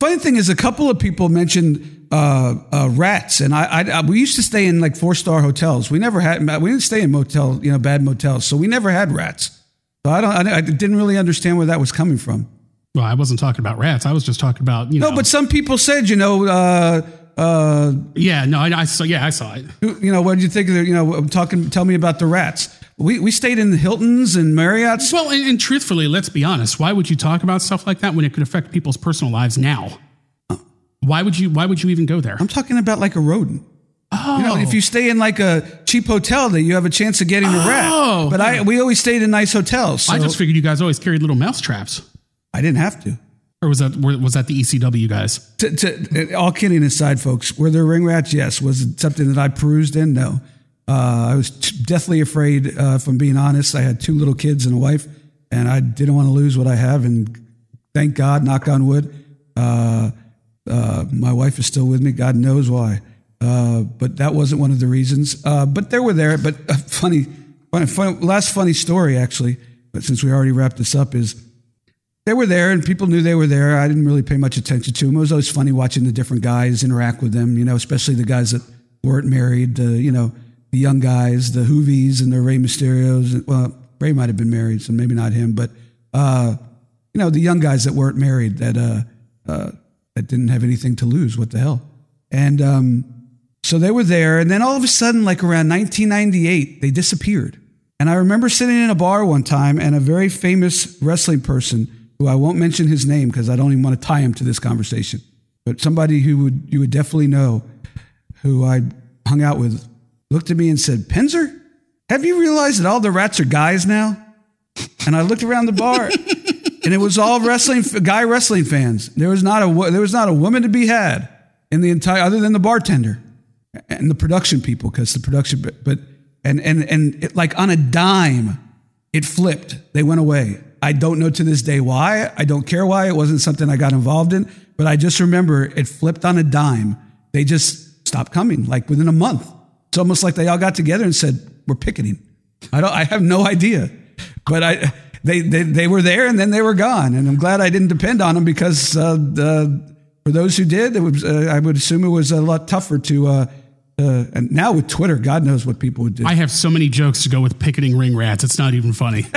Speaker 3: Funny thing is, a couple of people mentioned uh, uh, rats, and I, I, we used to stay in like four star hotels. We never had we didn't stay in motel, you know, bad motels, so we never had rats. So I don't, I, I didn't really understand where that was coming from.
Speaker 4: Well, I wasn't talking about rats. I was just talking about you know.
Speaker 3: No, but some people said you know. Uh, uh,
Speaker 4: yeah, no, I, I saw. Yeah, I saw it.
Speaker 3: You know, what did you think of the? You know, talking. Tell me about the rats. We we stayed in the Hiltons and Marriotts.
Speaker 4: Well, and, and truthfully, let's be honest. Why would you talk about stuff like that when it could affect people's personal lives now? Why would you? Why would you even go there?
Speaker 3: I'm talking about like a rodent.
Speaker 4: Oh.
Speaker 3: You know, if you stay in like a cheap hotel, that you have a chance of getting a rat.
Speaker 4: Oh.
Speaker 3: But I, we always stayed in nice hotels. So.
Speaker 4: I just figured you guys always carried little mouse traps.
Speaker 3: I didn't have to.
Speaker 4: Or was that was that the ECW guys?
Speaker 3: To, to, all kidding aside, folks, were there ring rats? Yes. Was it something that I perused in? No. Uh, I was t- deathly afraid. Uh, if I'm being honest, I had two little kids and a wife, and I didn't want to lose what I have. And thank God, knock on wood, uh, uh, my wife is still with me. God knows why. Uh, but that wasn't one of the reasons. Uh, but they were there. But uh, funny, funny, funny, last funny story actually. But since we already wrapped this up, is they were there and people knew they were there. I didn't really pay much attention to them. It was always funny watching the different guys interact with them. You know, especially the guys that weren't married. The you know the young guys, the Juvis and the Rey Mysterios. Well, Rey might have been married, so maybe not him, but uh, you know the young guys that weren't married that uh, that didn't have anything to lose. What the hell? And um, so they were there, and then all of a sudden, like around 1998, they disappeared. And I remember sitting in a bar one time, and a very famous wrestling person, who I won't mention his name because I don't even want to tie him to this conversation, but somebody who would you would definitely know, who I hung out with, looked at me and said, "Penzer, have you realized that all the rats are guys now?" And I looked around the bar, and it was all wrestling guy wrestling fans. There was not a there was not a woman to be had in the entire other than the bartender and the production people because the production but and and and it, like on a dime it flipped. They went away. I don't know to this day why. I don't care why. It wasn't something i got involved in. But i just remember it flipped on a dime. They just stopped coming like within a month. It's almost like they all got together and said we're picketing. I don't i have no idea. But i they, they they were there and then they were gone and i'm glad i didn't depend on them because uh, the for those who did, it was, uh, I would assume it was a lot tougher to. Uh, uh, and now with Twitter, God knows what people would do.
Speaker 4: I have so many jokes to go with picketing ring rats. It's not even funny.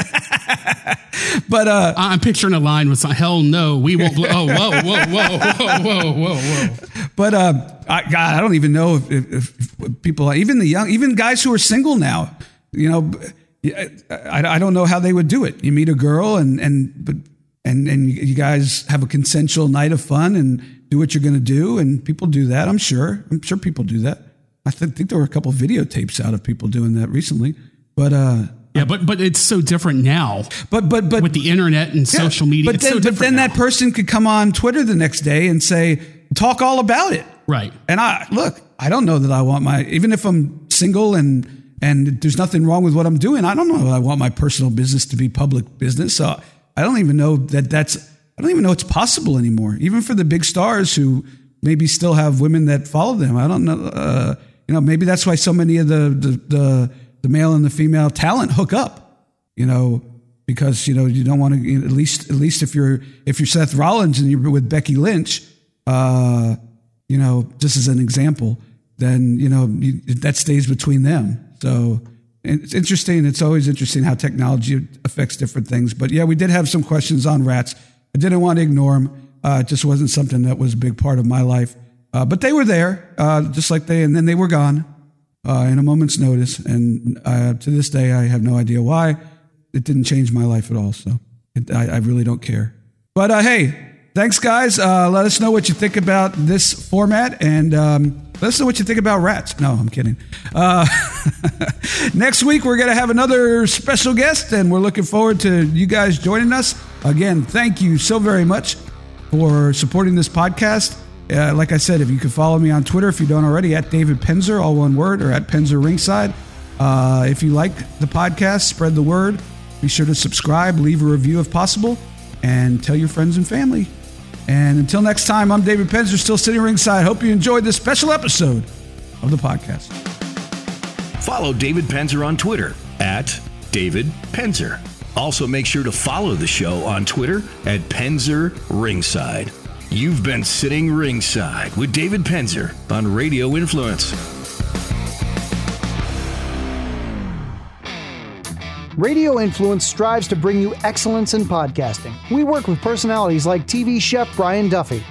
Speaker 3: but uh,
Speaker 4: I'm picturing a line with some, hell no, we won't. Bl- oh, whoa, whoa, whoa, whoa, whoa, whoa, whoa.
Speaker 3: But uh, I, God, I don't even know if, if, if, people, even the young, even guys who are single now, you know, I, I don't know how they would do it. You meet a girl and and but and and you guys have a consensual night of fun and do what you're going to do, and people do that. I'm sure. I'm sure people do that. I th- think there were a couple videotapes out of people doing that recently, but uh,
Speaker 4: yeah, but but it's so different now.
Speaker 3: But but but
Speaker 4: with the internet and yeah, social media,
Speaker 3: but then,
Speaker 4: so
Speaker 3: but then that person could come on Twitter the next day and say talk all about it,
Speaker 4: right?
Speaker 3: And I look, I don't know that I want my even if I'm single and and there's nothing wrong with what I'm doing. I don't know I want my personal business to be public business. So I don't even know that that's, I don't even know it's possible anymore. Even for the big stars who maybe still have women that follow them. I don't know. Uh, you know, maybe that's why so many of the, the, the, the male and the female talent hook up, you know, because, you know, you don't want to, you know, at least, at least if you're, if you're Seth Rollins and you're with Becky Lynch, uh, you know, just as an example, then, you know, you, that stays between them. So, it's interesting. It's always interesting how technology affects different things. But yeah, we did have some questions on rats. I didn't want to ignore them. Uh, it just wasn't something that was a big part of my life. Uh, but they were there, uh, just like they, and then they were gone uh, in a moment's notice. And uh, to this day, I have no idea why. It didn't change my life at all. So it, I, I, really don't care. But uh, hey, thanks, guys. let us know what you think about this format. And, um, let us know what you think about rats. No, I'm kidding. Uh, next week, we're going to have another special guest, and we're looking forward to you guys joining us. Again, thank you so very much for supporting this podcast. Uh, like I said, if you can follow me on Twitter, if you don't already, at David Penzer, all one word, or at Penzer Ringside. Uh, if you like the podcast, spread the word. Be sure to subscribe, leave a review if possible, and tell your friends and family. And until next time, I'm David Penzer, still sitting ringside. Hope you enjoyed this special episode of the podcast.
Speaker 2: Follow David Penzer on Twitter at David Penzer. Also, make sure to follow the show on Twitter at Penzer Ringside. You've been sitting ringside with David Penzer on Radio Influence.
Speaker 1: Radio Influence strives to bring you excellence in podcasting. We work with personalities like TV chef Brian Duffy,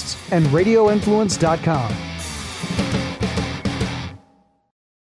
Speaker 1: Podcasts, and RadioInfluence.com.